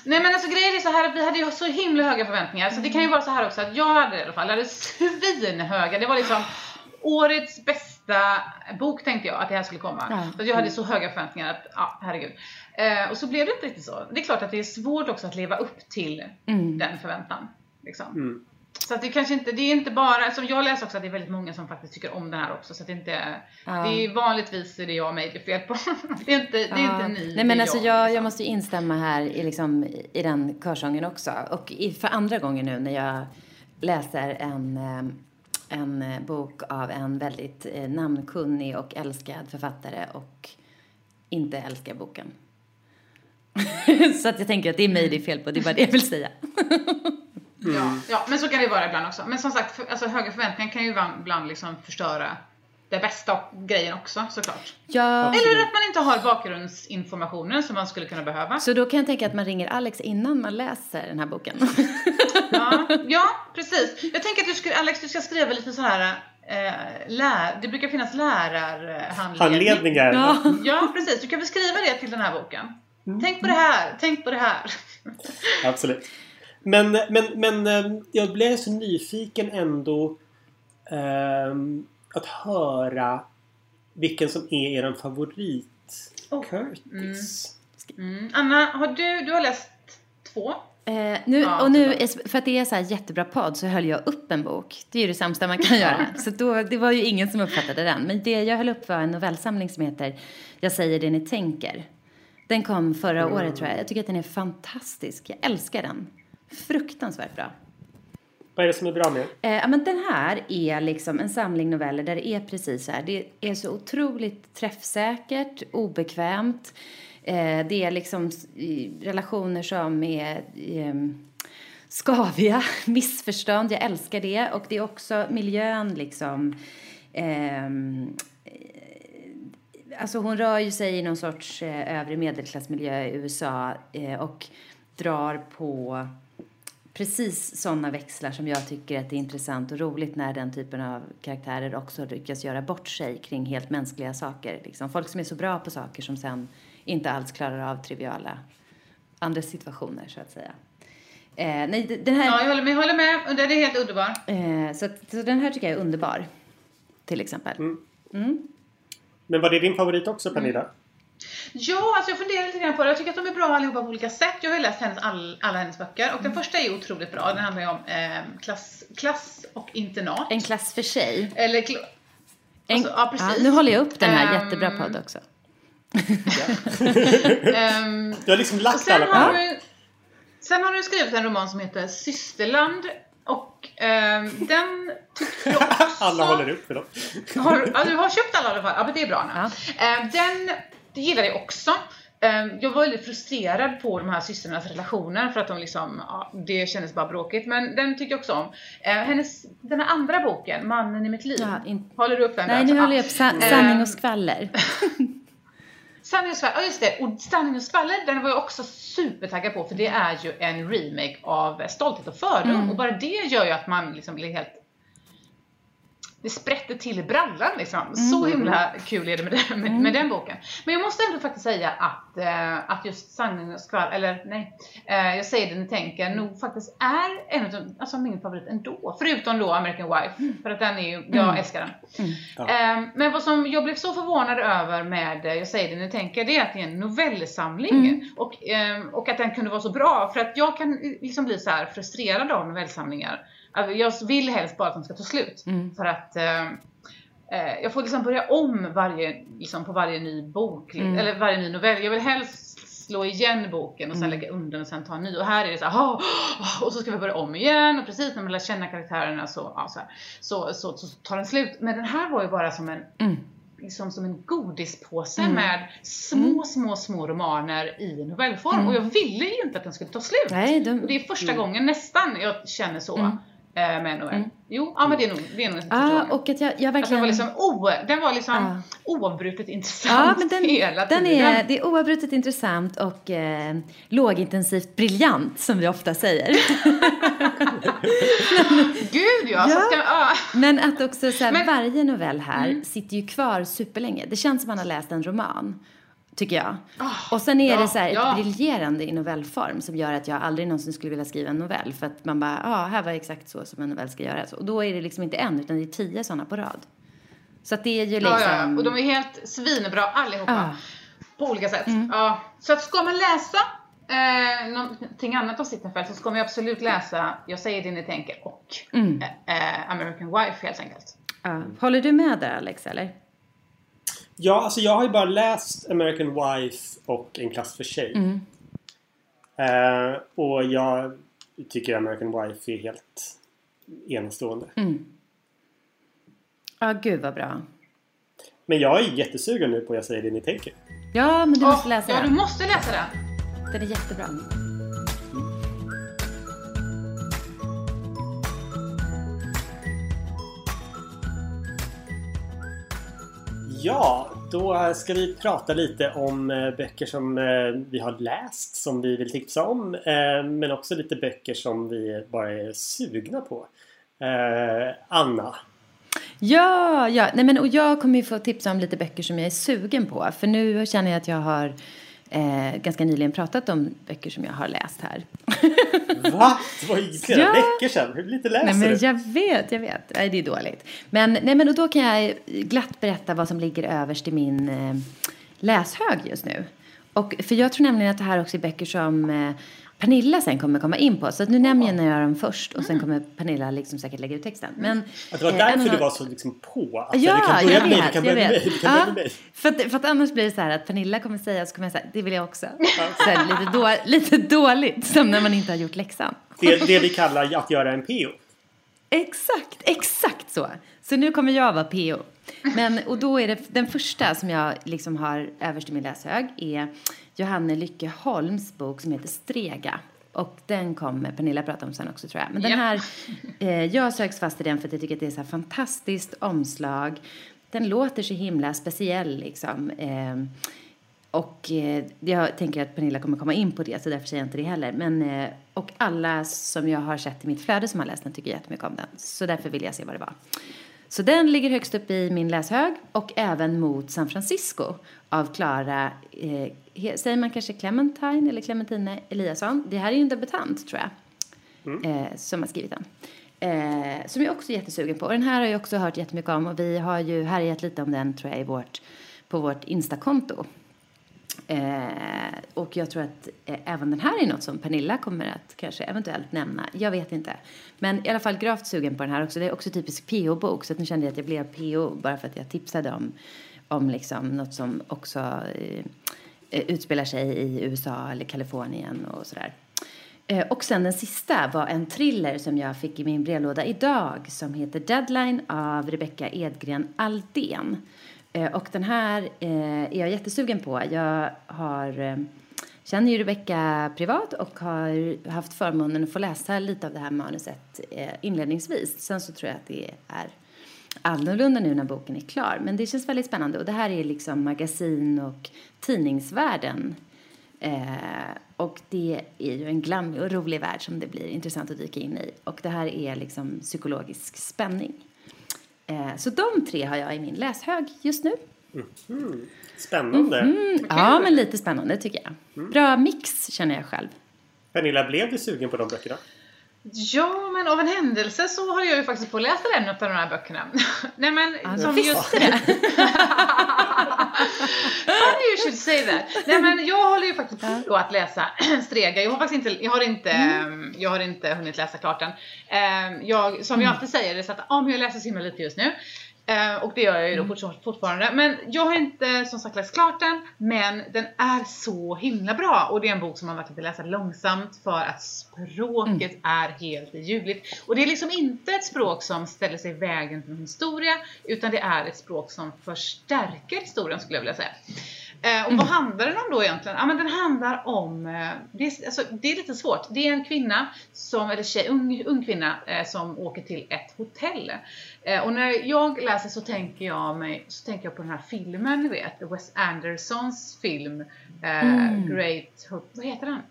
Nej men alltså grejen är så här att vi hade ju så himla höga förväntningar så det kan ju vara så här också att jag hade i alla fall, jag hade svinhöga, det var liksom årets bästa bok tänkte jag att det här skulle komma. Ja. Så jag hade så höga förväntningar att, ja herregud. Eh, och så blev det inte riktigt så. Det är klart att det är svårt också att leva upp till den förväntan. Liksom. Så att det kanske inte, det är inte bara, som jag läser också att det är väldigt många som faktiskt tycker om den här också så att det inte, Ja. det är vanligtvis är det jag och mig det är fel på. det är inte, det är inte ni, Nej men alltså jag, jag, liksom. jag måste ju instämma här i, liksom, i den körsången också. Och i, för andra gången nu när jag läser en, eh, en eh, bok av en väldigt eh, namnkunnig och älskad författare och inte älskar boken. Så att jag tänker att det är mig det är fel på, det är bara det jag vill säga. Ja, ja, men så kan det vara ibland också. Men som sagt, för, alltså, höga förväntningar kan ju ibland- liksom förstöra det bästa grejen också såklart. Ja, Eller att man inte har bakgrundsinformationen som man skulle kunna behöva. så då kan jag tänka att man ringer Alex innan man läser den här boken. Ja, ja precis. Jag tänker att du ska, Alex, du ska skriva lite så här eh, lär, det brukar finnas lärarhandledning. Handledningar. Ja. Ja, precis. Du kan väl skriva det till den här boken. Tänk på det här, tänk på det här. Absolut. Men, men, men eh, jag blev så nyfiken ändå ehm, att höra vilken som är er favorit. Oh. Curtis. Mm. Anna, har du, du har läst två? Eh, nu, Ja, och nu, är- för att det är så här jättebra podd så höll jag upp en bok. Det är ju det sämsta man kan göra. Så då, det var ju ingen som uppfattade den. Men det jag höll upp var en novellsamling som heter Jag säger det ni tänker. Den kom förra året tror jag. Jag tycker att den är fantastisk. Jag älskar den. Fruktansvärt bra. Vad är det som är bra med Eh, ja, men den här är liksom en samling noveller där det är precis så här. Det är så otroligt träffsäkert, obekvämt. Eh, det är liksom relationer som är eh, skaviga, missförstånd. Jag älskar det. Och det är också miljön liksom. ehm, Alltså hon rör ju sig i någon sorts eh, övre medelklassmiljö i USA eh, och drar på precis sådana växlar som jag tycker att det är intressant och roligt när den typen av karaktärer också lyckas göra bort sig kring helt mänskliga saker. Liksom. Folk som är så bra på saker som sen inte alls klarar av triviala andra situationer så att säga. Eh, nej, den här, Ja, jag håller med. Jag håller med. Den är helt underbar. eh, så, så den här tycker jag är underbar. Till exempel. Men var det din favorit också Pernilla? Ja, alltså jag funderar lite grann på det. Jag tycker att de är bra allihopa på olika sätt. Jag har ju läst hennes, all, alla hennes böcker och den första är ju otroligt bra. Den handlar ju om eh, klass, klass och internat. En klass för sig. Eller, kl- En, Alltså, ja, precis. nu håller jag upp den här Ehm, jättebra podd också. Ehm, Du har liksom lagt sen, alla har på du, sen har du skrivit en roman som heter Systerland. Och ehm, den tyckte jag också... Alla håller upp för dem. Har, ja, du har köpt alla i alla fall. Ja, men det är bra. Ja. Ja. den det gillade jag också. Ehm, jag var väldigt frustrerad på de här systrarnas relationer för att de liksom, ja, det kändes bara bråkigt. Men den tycker jag också om. Eh, hennes, den här andra boken, Mannen i mitt liv. Ja, in- Håller du upp den Nej, där? nu håller jag upp sa- sanning Ehm, och skvaller. Sanning och skvaller, ja just det. Och Sanning och skvaller, den var jag också supertaggad på för det är ju en remake av Stolthet och fördom. Mm. Och bara det gör ju att man liksom blir helt... Det sprätter till i brallan liksom. Mm. Så himla kul är det med den, med, med den boken. Men jag måste ändå faktiskt säga att, eh, att just Sanning och skvaller, eller nej, eh, jag säger det ni tänker, nog faktiskt är en av alltså min favorit ändå. Förutom då American Wife, för att den är ju, jag älskar den. Ehm, men vad som jag blev så förvånad över med eh, Jag säger det ni tänker, det är att det är en novellsamling. Och, ehm, och att den kunde vara så bra. För att jag kan liksom bli så här frustrerad av novellsamlingar. Alltså, jag vill helst bara att de ska ta slut. För att ehm, eh, jag får liksom börja om varje, liksom på varje ny bok, eller varje ny novell. Jag vill helst slå igen boken och sen lägga undan och sen ta en ny. Och här är det så här, "Åh, åh", och så ska vi börja om igen. Och precis när man lär känna karaktärerna så, ja, så, här, så, så, så tar den slut. Men den här var ju bara som en liksom som en godispåse med små, små, små romaner i novellform. Och jag ville ju inte att den skulle ta slut. Nej, de- Och det är första gången nästan jag känner så eh, med en novell. Jo, ja men det är nog, det är nog gången. och att jag, jag Att den verkligen... var liksom, den var liksom Ja. oavbrutet intressant Ja, men den, hela den tiden. är, det är oavbrutet intressant och eh, lågintensivt briljant som vi ofta säger. Gud ja! Ja. ska, ja. Men att också så här, Men- Mm. varje novell här sitter ju kvar superlänge. Det känns som man har läst en roman. Tycker jag. och sen är Ah, ja, det så här ett ja. briljerande i novellform som gör att jag aldrig någonsin skulle vilja skriva en novell. För att man bara, ja, ah, här var exakt så som en novell ska göras. Och då är det liksom inte en, utan det är tio sådana på rad. Så att det är ju liksom... Ja, ja, ja. Och de är helt svinbra allihopa. Ja. På olika sätt. Mm. Ja. Så att ska man läsa eh, någonting annat av Sittenfeld så ska man ju absolut läsa Jag säger det ni tänker och Mm. eh, American Wife helt enkelt. Ja. Håller du med där Alex, eller? Ja, alltså jag har ju bara läst American Wife och En klass för sig. Mm. Eh, och jag tycker American Wife är helt enastående. Mm. Ja, gud vad bra. Men jag är jättesugen nu på Jag säger det ni tänker. Ja, men du måste Åh, läsa ja, du den. måste läsa den. Den är jättebra. Ja, då ska vi prata lite om eh, böcker som eh, vi har läst som vi vill tipsa om. Eh, men också lite böcker som vi bara är sugna på. Anna. Ja, ja. Nej, men, och jag kommer ju få tipsa om lite böcker som jag är sugen på. För nu känner jag att jag har eh, ganska nyligen pratat om böcker som jag har läst här. Va? Det var ju flera Ja. veckor sedan. Hur lite läser Nej, men du? jag vet, jag vet. Nej, det är dåligt. Men, nej, men och då kan jag glatt berätta vad som ligger överst i min eh, läshög just nu. Och, för jag tror nämligen att det här också är böcker som eh, Pernilla sen kommer komma in på. Så att nu nämner jag dem först och sen kommer Pernilla liksom säkert lägga ut texten. Men, Att det var eh, därför en av du var så liksom på. Alltså, Ja, du kan börja med mig, du kan börja med mig, vet. du kan börja Ja, med mig. för, att, för att annars blir det så här att Pernilla kommer säga så kommer jag säga det vill jag också. Så här, lite, då, lite dåligt, som när man inte har gjort läxan. Det, det vi kallar att göra en PO. Exakt, exakt så. Så nu kommer jag vara PO. Men, och då är det den första som jag liksom har överst i min läshög är Johanne Lycke Holms bok som heter Strega. Och den kommer Pernilla prata om sen också tror jag. Men den Ja. här, eh, jag söks fast i den för att jag tycker att det är så fantastiskt omslag. Den låter så himla speciell liksom. Eh, och eh, jag tänker att Pernilla kommer komma in på det, så därför säger jag inte det heller. Men, eh, och alla som jag har sett i mitt flöde som har läst den tycker jättemycket om den. Så därför vill jag se vad det var. Så den ligger högst upp i min läshög och även mot San Francisco av Klara, eh, säger man kanske Clementine eller Clementine Eliasson. Det här är ju en debutant tror jag, eh, som har skrivit den. Eh, som jag också är jättesugen på. Och den här har jag också hört jättemycket om och vi har ju härjat lite om den tror jag i vårt, på vårt Instakonto. Eh, och jag tror att eh, även den här är något som Pernilla kommer att kanske eventuellt nämna. Jag vet inte. Men i alla fall gravt sugen på den här också. Det är också typisk PO-bok. Så nu kände jag att jag blev PO bara för att jag tipsade om, om liksom något som också eh, eh utspelar sig i USA eller Kalifornien och sådär. Eh, och sen den sista var en thriller som jag fick i min brevlåda idag som heter Deadline av Rebecca Edgren Aldén. Eh, och den här eh, är jag jättesugen på. Jag har, eh, känner ju Rebecka privat och har haft förmånen att få läsa lite av det här manuset inledningsvis. Sen så tror jag att det är annorlunda nu när boken är klar. Men det känns väldigt spännande. Och det här är liksom magasin och tidningsvärlden Eh, och det är ju en glammig och rolig värld som det blir intressant att dyka in i. Och det här är liksom psykologisk spänning. Eh, så de tre har jag i min läshög just nu. Mm. Spännande. Mm. Ja, men lite spännande tycker jag. Mm. Bra mix känner jag själv. Pernilla, blev du sugen på de böckerna? Ja, men av en händelse så har jag ju faktiskt på läst en av de här böckerna. Nej men, ja, som visste just... det! Say that. Nej men jag håller ju faktiskt på att läsa Strega. Jag har faktiskt inte, jag har inte, mm. jag har inte hunnit läsa klart den. Ehm, jag, som jag mm. alltid säger, det är så att om jag läser så himla lite just nu. Uh, och det gör jag ju då mm. fortfarande. Men jag har inte som sagt läst klart den. Men den är så himla bra. Och det är en bok som man verkligen läsa långsamt för att språket mm. är helt ljuvligt. Och det är liksom inte ett språk som ställer sig i vägen för en historia. Utan det är ett språk som förstärker historien skulle jag vilja säga. Eh, och mm. vad handlar den om då egentligen? Ja men den handlar om, eh, det, är, alltså, det är lite svårt. Det är en kvinna, som, eller tjej, ung, ung kvinna eh, som åker till ett hotell. Eh, och när jag läser så tänker jag, mig, så tänker jag på den här filmen ni vet, Wes Andersons film eh, mm. Great, vad heter den?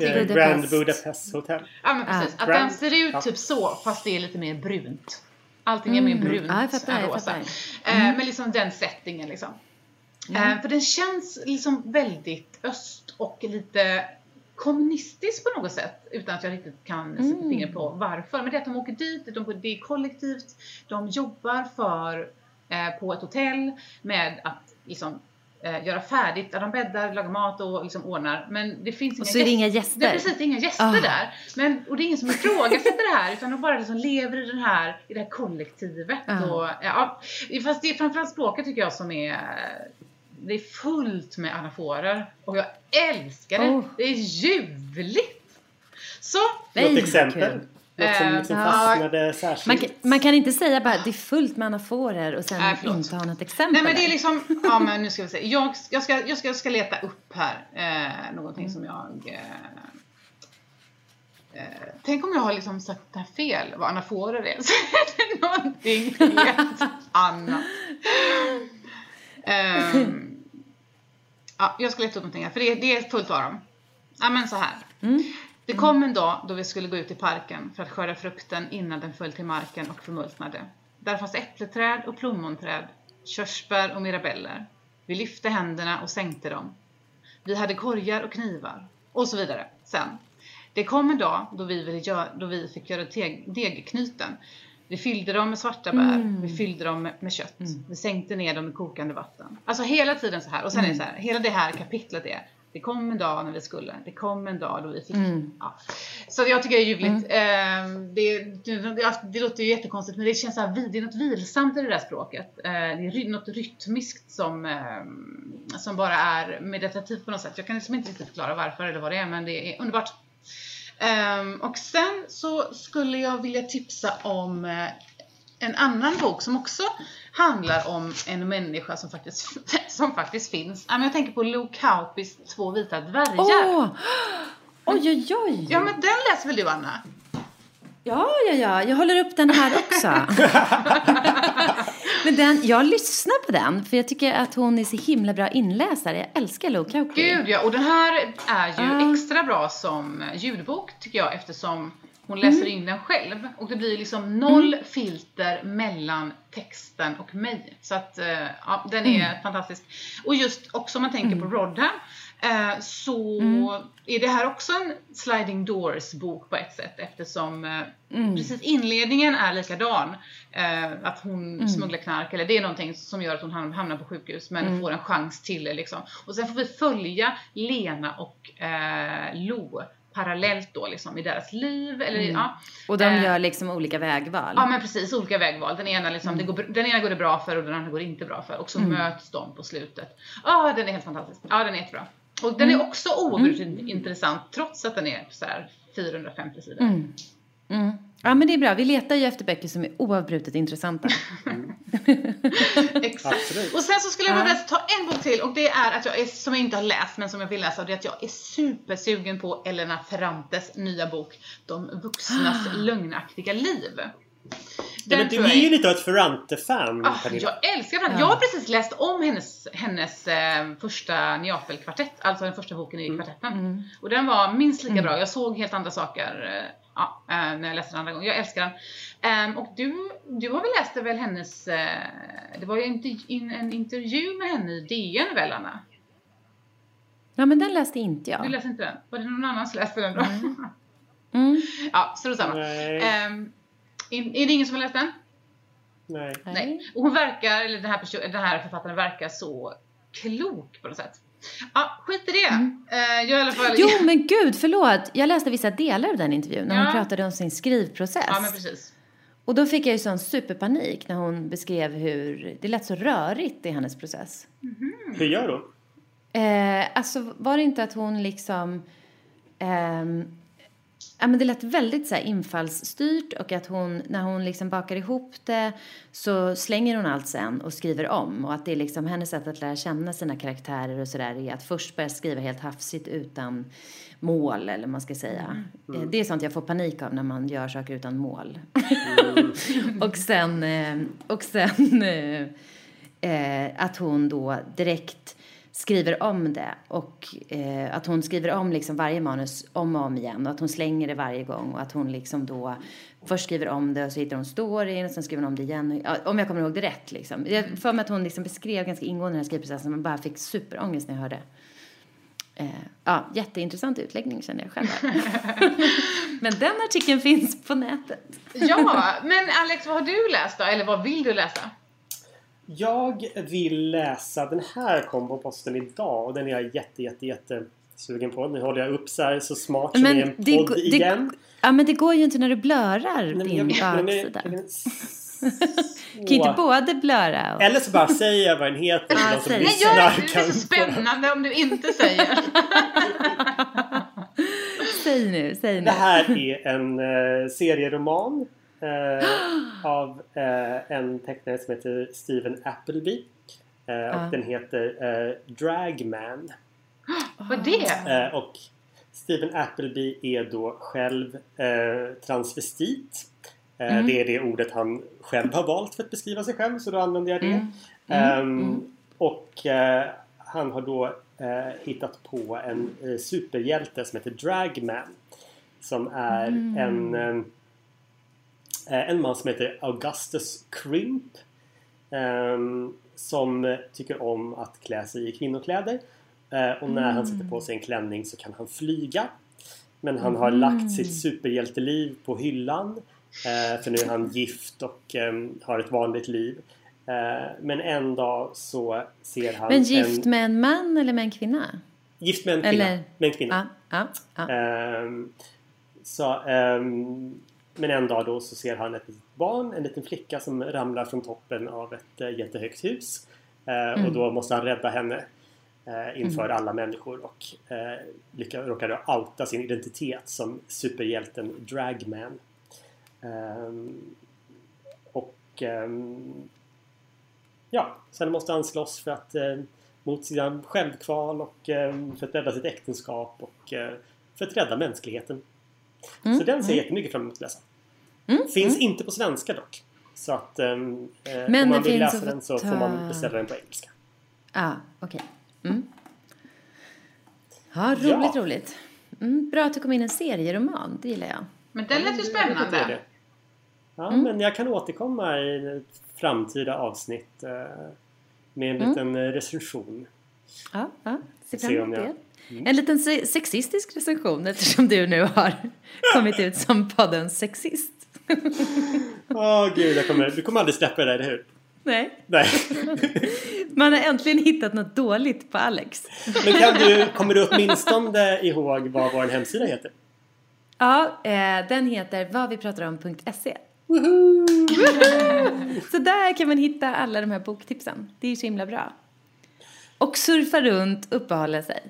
Eh, Grand Budapest Hotel. Ja men precis, ah. att Grand, den ser ut typ så fast det är lite mer brunt. Allting är mer mm. brunt mm. ah, än rosa. Mm. men liksom den settingen liksom. Mm. Eh, för den känns liksom väldigt öst och lite kommunistisk på något sätt utan att jag riktigt kan sätta mm. fingret på varför. Men det är att de åker dit, de, det är kollektivt, de jobbar för, eh, på ett hotell med att liksom eh, göra färdigt, de bäddar, lagar mat och liksom ordnar. Men det finns inga, och så är det inga gäster. Det är precis, inga gäster oh. där. Men, och det är ingen som ifrågasätter det här utan de bara liksom lever i, den här, i det här kollektivet. Oh. Och, ja, fast det är framförallt språket tycker jag som är det är fullt med anaforer och jag älskar det. Oh. Det är ljuvligt! Så. Något exempel? Något som liksom uh, fastnade särskilt? Man, man, kan inte säga bara det är fullt med anaforer och sen äh, inte ha något exempel. Nej men det är liksom, ja men nu ska vi se. Jag, jag, ska, jag, ska, jag ska leta upp här eh, någonting mm. som jag eh, Eh, tänk om jag har liksom sagt det här fel, vad anaforer är. Så är det någonting helt annat. Um, Ja, jag ska leta upp någonting här, för det, det är fullt av dem. Ja, men så här. Mm. Det kom en dag då vi skulle gå ut i parken för att skörda frukten innan den föll till marken och förmultnade. Där fanns äppleträd och plommonträd, körsbär och mirabeller. Vi lyfte händerna och sänkte dem. Vi hade korgar och knivar och så vidare. Sen. Det kom en dag då vi, ville göra, då vi fick göra degknyten. Vi fyllde dem med svarta bär, mm. vi fyllde dem med, med kött. Mm. Vi sänkte ner dem i kokande vatten. Alltså hela tiden så här. Och sen mm. är det så här, hela det här kapitlet är det kom en dag när vi skulle, det kom en dag då vi fick. Mm. Ja. Så jag tycker det är ljuvligt. Mm. Eh, det, det, det, låter ju jättekonstigt men det känns så här, det är något vilsamt i det där språket. Eh, det är något rytmiskt som, eh, som bara är meditativt på något sätt. Jag kan liksom inte riktigt förklara varför eller vad det är men det är underbart. Um, och sen så skulle jag vilja tipsa om uh, en annan bok som också handlar om en människa som faktiskt, som faktiskt finns. Jag tänker på Luke Kaupis Två vita dvärgar. Oh! Oj, oj, oj! Ja, men den läser väl du, Anna? Ja, ja, ja. Jag håller upp den här också. Men den, jag lyssnar på den, för jag tycker att hon är så himla bra inläsare. Jag älskar Lo Kauki. Gud ja, och den här är ju uh. extra bra som ljudbok tycker jag eftersom hon läser mm. in den själv. Och det blir liksom noll mm. filter mellan texten och mig. Så att, uh, ja, den är mm. fantastisk. Och just också om man tänker på mm. Rodham Eh, så Mm. är det här också en sliding doors bok på ett sätt eftersom eh, Mm. precis inledningen är likadan. Eh, att hon Mm. smugglar knark eller det är någonting som gör att hon ham- hamnar på sjukhus men Mm. får en chans till det liksom. Och sen får vi följa Lena och eh, Lo parallellt då liksom i deras liv. Eller, Mm. ja. Och de Eh, gör liksom olika vägval. Ja men precis, olika vägval. Den ena, liksom, Mm. går, den ena går det bra för och den andra går det inte bra för. Och så möts de på slutet. Ja, den är helt fantastisk. Ja, den är jättebra. Och den Mm. är också oavbrutet intressant trots att den är så här 450 sidor. Mm. Mm. Ja men det är bra, vi letar ju efter böcker som är oavbrutet intressanta. Exakt. Absolut. Och sen så skulle jag Ja. vilja ta en bok till och det är att jag är, som jag inte har läst men som jag vill läsa och det är att jag är supersugen på Elena Ferrantes nya bok De vuxnas lögnaktiga liv. Ja, men du är ju lite av ett Ferrante-fan, Ah, Pernilla. jag älskar den. Ja. Jag har precis läst om hennes, hennes eh, första Neapel-kvartett, alltså den första boken i kvartetten. Mm. Och den var minst lika bra. Jag såg helt andra saker eh, ja, eh, när jag läste den andra gången. Jag älskar den. Ehm, och du, du har väl läst väl hennes, eh, det var ju inte in, en intervju med henne i DN väl Anna? Ja men den läste inte jag. Du läste inte den? Var det någon annan som läste den då? Mm. ja, strunt samma. Nej. In- är det ingen som har läst den? Nej. Nej. Och hon verkar, eller den här, person, den här författaren verkar så klok på något sätt. Ja, skit i det. Eh, jag i alla fall... Mm. Jo men gud, förlåt. Jag läste vissa delar av den intervjun när Ja. hon pratade om sin skrivprocess. Ja, men precis. Och då fick jag ju sån superpanik när hon beskrev hur det lät så rörigt i hennes process. Hur gör hon? Eh, alltså var det inte att hon liksom... ehm, ja, men det lät väldigt så här infallsstyrt och att hon, när hon liksom bakar ihop det så slänger hon allt sen och skriver om. Och att det är liksom hennes sätt att lära känna sina karaktärer och sådär är att först börja skriva helt hafsigt utan mål eller man ska säga. Eh, Det är sånt jag får panik av när man gör saker utan mål. och sen, eh, och sen eh, att hon då direkt skriver om det och eh, att hon skriver om liksom varje manus om och om igen och att hon slänger det varje gång och att hon liksom då först skriver om det och så hittar hon storyn och sen skriver hon om det igen. Om jag kommer ihåg det rätt liksom. Jag för mig att hon liksom beskrev ganska ingående den här skrivprocessen men bara fick superångest när jag hörde. Eh, ja, jätteintressant utläggning känner jag själv. men den artikeln finns på nätet. Ja, men Alex, vad har du läst då? Eller vad vill du läsa? Jag vill läsa den här komboposten idag och den är jag jätte, jätte, jätte sugen på. Nu håller jag upp så här så smart som i en det, podd det, igen. ja, men det går ju inte när du blurrar Nej, men din men baksida. kan inte både blurra och... Eller så bara säger jag vad den heter Ja, de som. Nej, gör det! Det är spännande om du inte säger. Säg nu, säg nu. Det här är en eh, serieroman eh, av eh, en tecknare som heter Stephen Appleby. Eh, och Ja. den heter eh, Dragman. Vad det? Eh, och Stephen Appleby är då själv eh, transvestit. Mm. Det är det ordet han själv har valt för att beskriva sig själv så då använder jag det. Mm. Ehm, Och eh, han har då hittat på en superhjälte som heter Dragman. Som är Mm. en, en man som heter Augustus Crimp. ehm, som tycker om att klä sig i kvinnokläder. Eh, och när han sätter på sig en klänning så kan han flyga. Men han har lagt sitt superhjälteliv på hyllan. Eh, för nu är han gift och ehm, har ett vanligt liv. Eh, men en dag så ser han Men gift en... med en man eller med en kvinna? Gift med en kvinna. Eller- Med en kvinna. Ja, ja, ja. Ehm, så, men en dag då så ser han ett litet barn, en liten flicka som ramlar från toppen av ett eh, jättehögt hus. Eh, Och då måste han rädda henne eh, inför alla människor och eh, råkar då outa sin identitet som superhjälten Dragman. Ehm, och ehm, ja, sen måste han slåss för att eh, mot sina självkval och eh, för att rädda sitt äktenskap och eh, för att rädda mänskligheten. Så den ser jag jättemycket fram emot att läsa. Finns inte på svenska dock. Så att eh, Men om man vill läsa att den så ta- får man beställa den på engelska. Ja, okej. Mm. Ja, roligt, Ja. roligt. Mm, bra att det kom in en serieroman, det gillar jag. Men den lät ju det spännande. Ja, Mm. men jag kan återkomma i ett framtida avsnitt eh, med en Mm. liten eh, recension. Ja, ja. Se fram om emot jag- det. En liten se- sexistisk recension eftersom du nu har kommit ut som poddens sexist. Åh gud, jag kommer, du kommer aldrig släppa det där, eller hur? Nej. Nej. Man har äntligen hittat något dåligt på Alex. Men kan du, kommer du åtminstone ihåg vad vår hemsida heter? Ja, eh, den heter vadvipratarom.se. Så där kan man hitta alla de här boktipsen. Det är så himla bra. Och surfa runt, uppehålla sig.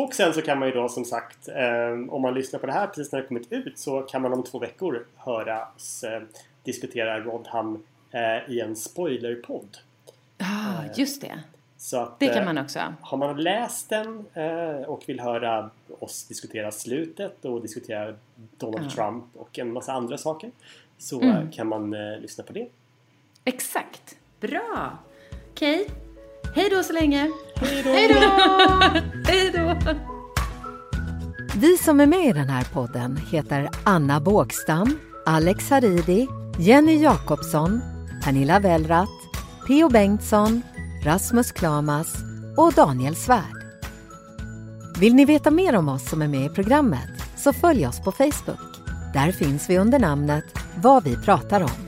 Och sen så kan man ju då som sagt, eh, om man lyssnar på det här precis när det kommit ut så kan man om två veckor höra oss eh, diskutera Rodham eh, i en spoilerpodd. Ja, just det. Så att, Det kan eh, man också. Har man läst den eh, och vill höra oss diskutera slutet och diskutera Donald Trump och en massa andra saker så Mm. eh, kan man eh, lyssna på det. Exakt. Bra. Okej. Hej då så länge. Hej då! Hej då! Vi som är med i den här podden heter Anna Bågstam, Alex Haridi, Jenny Jakobsson, Pernilla Wellrath, P.O. Bengtsson, Rasmus Klamas och Daniel Svärd. Vill ni veta mer om oss som är med i programmet så följ oss på Facebook. Där finns vi under namnet Vad vi pratar om.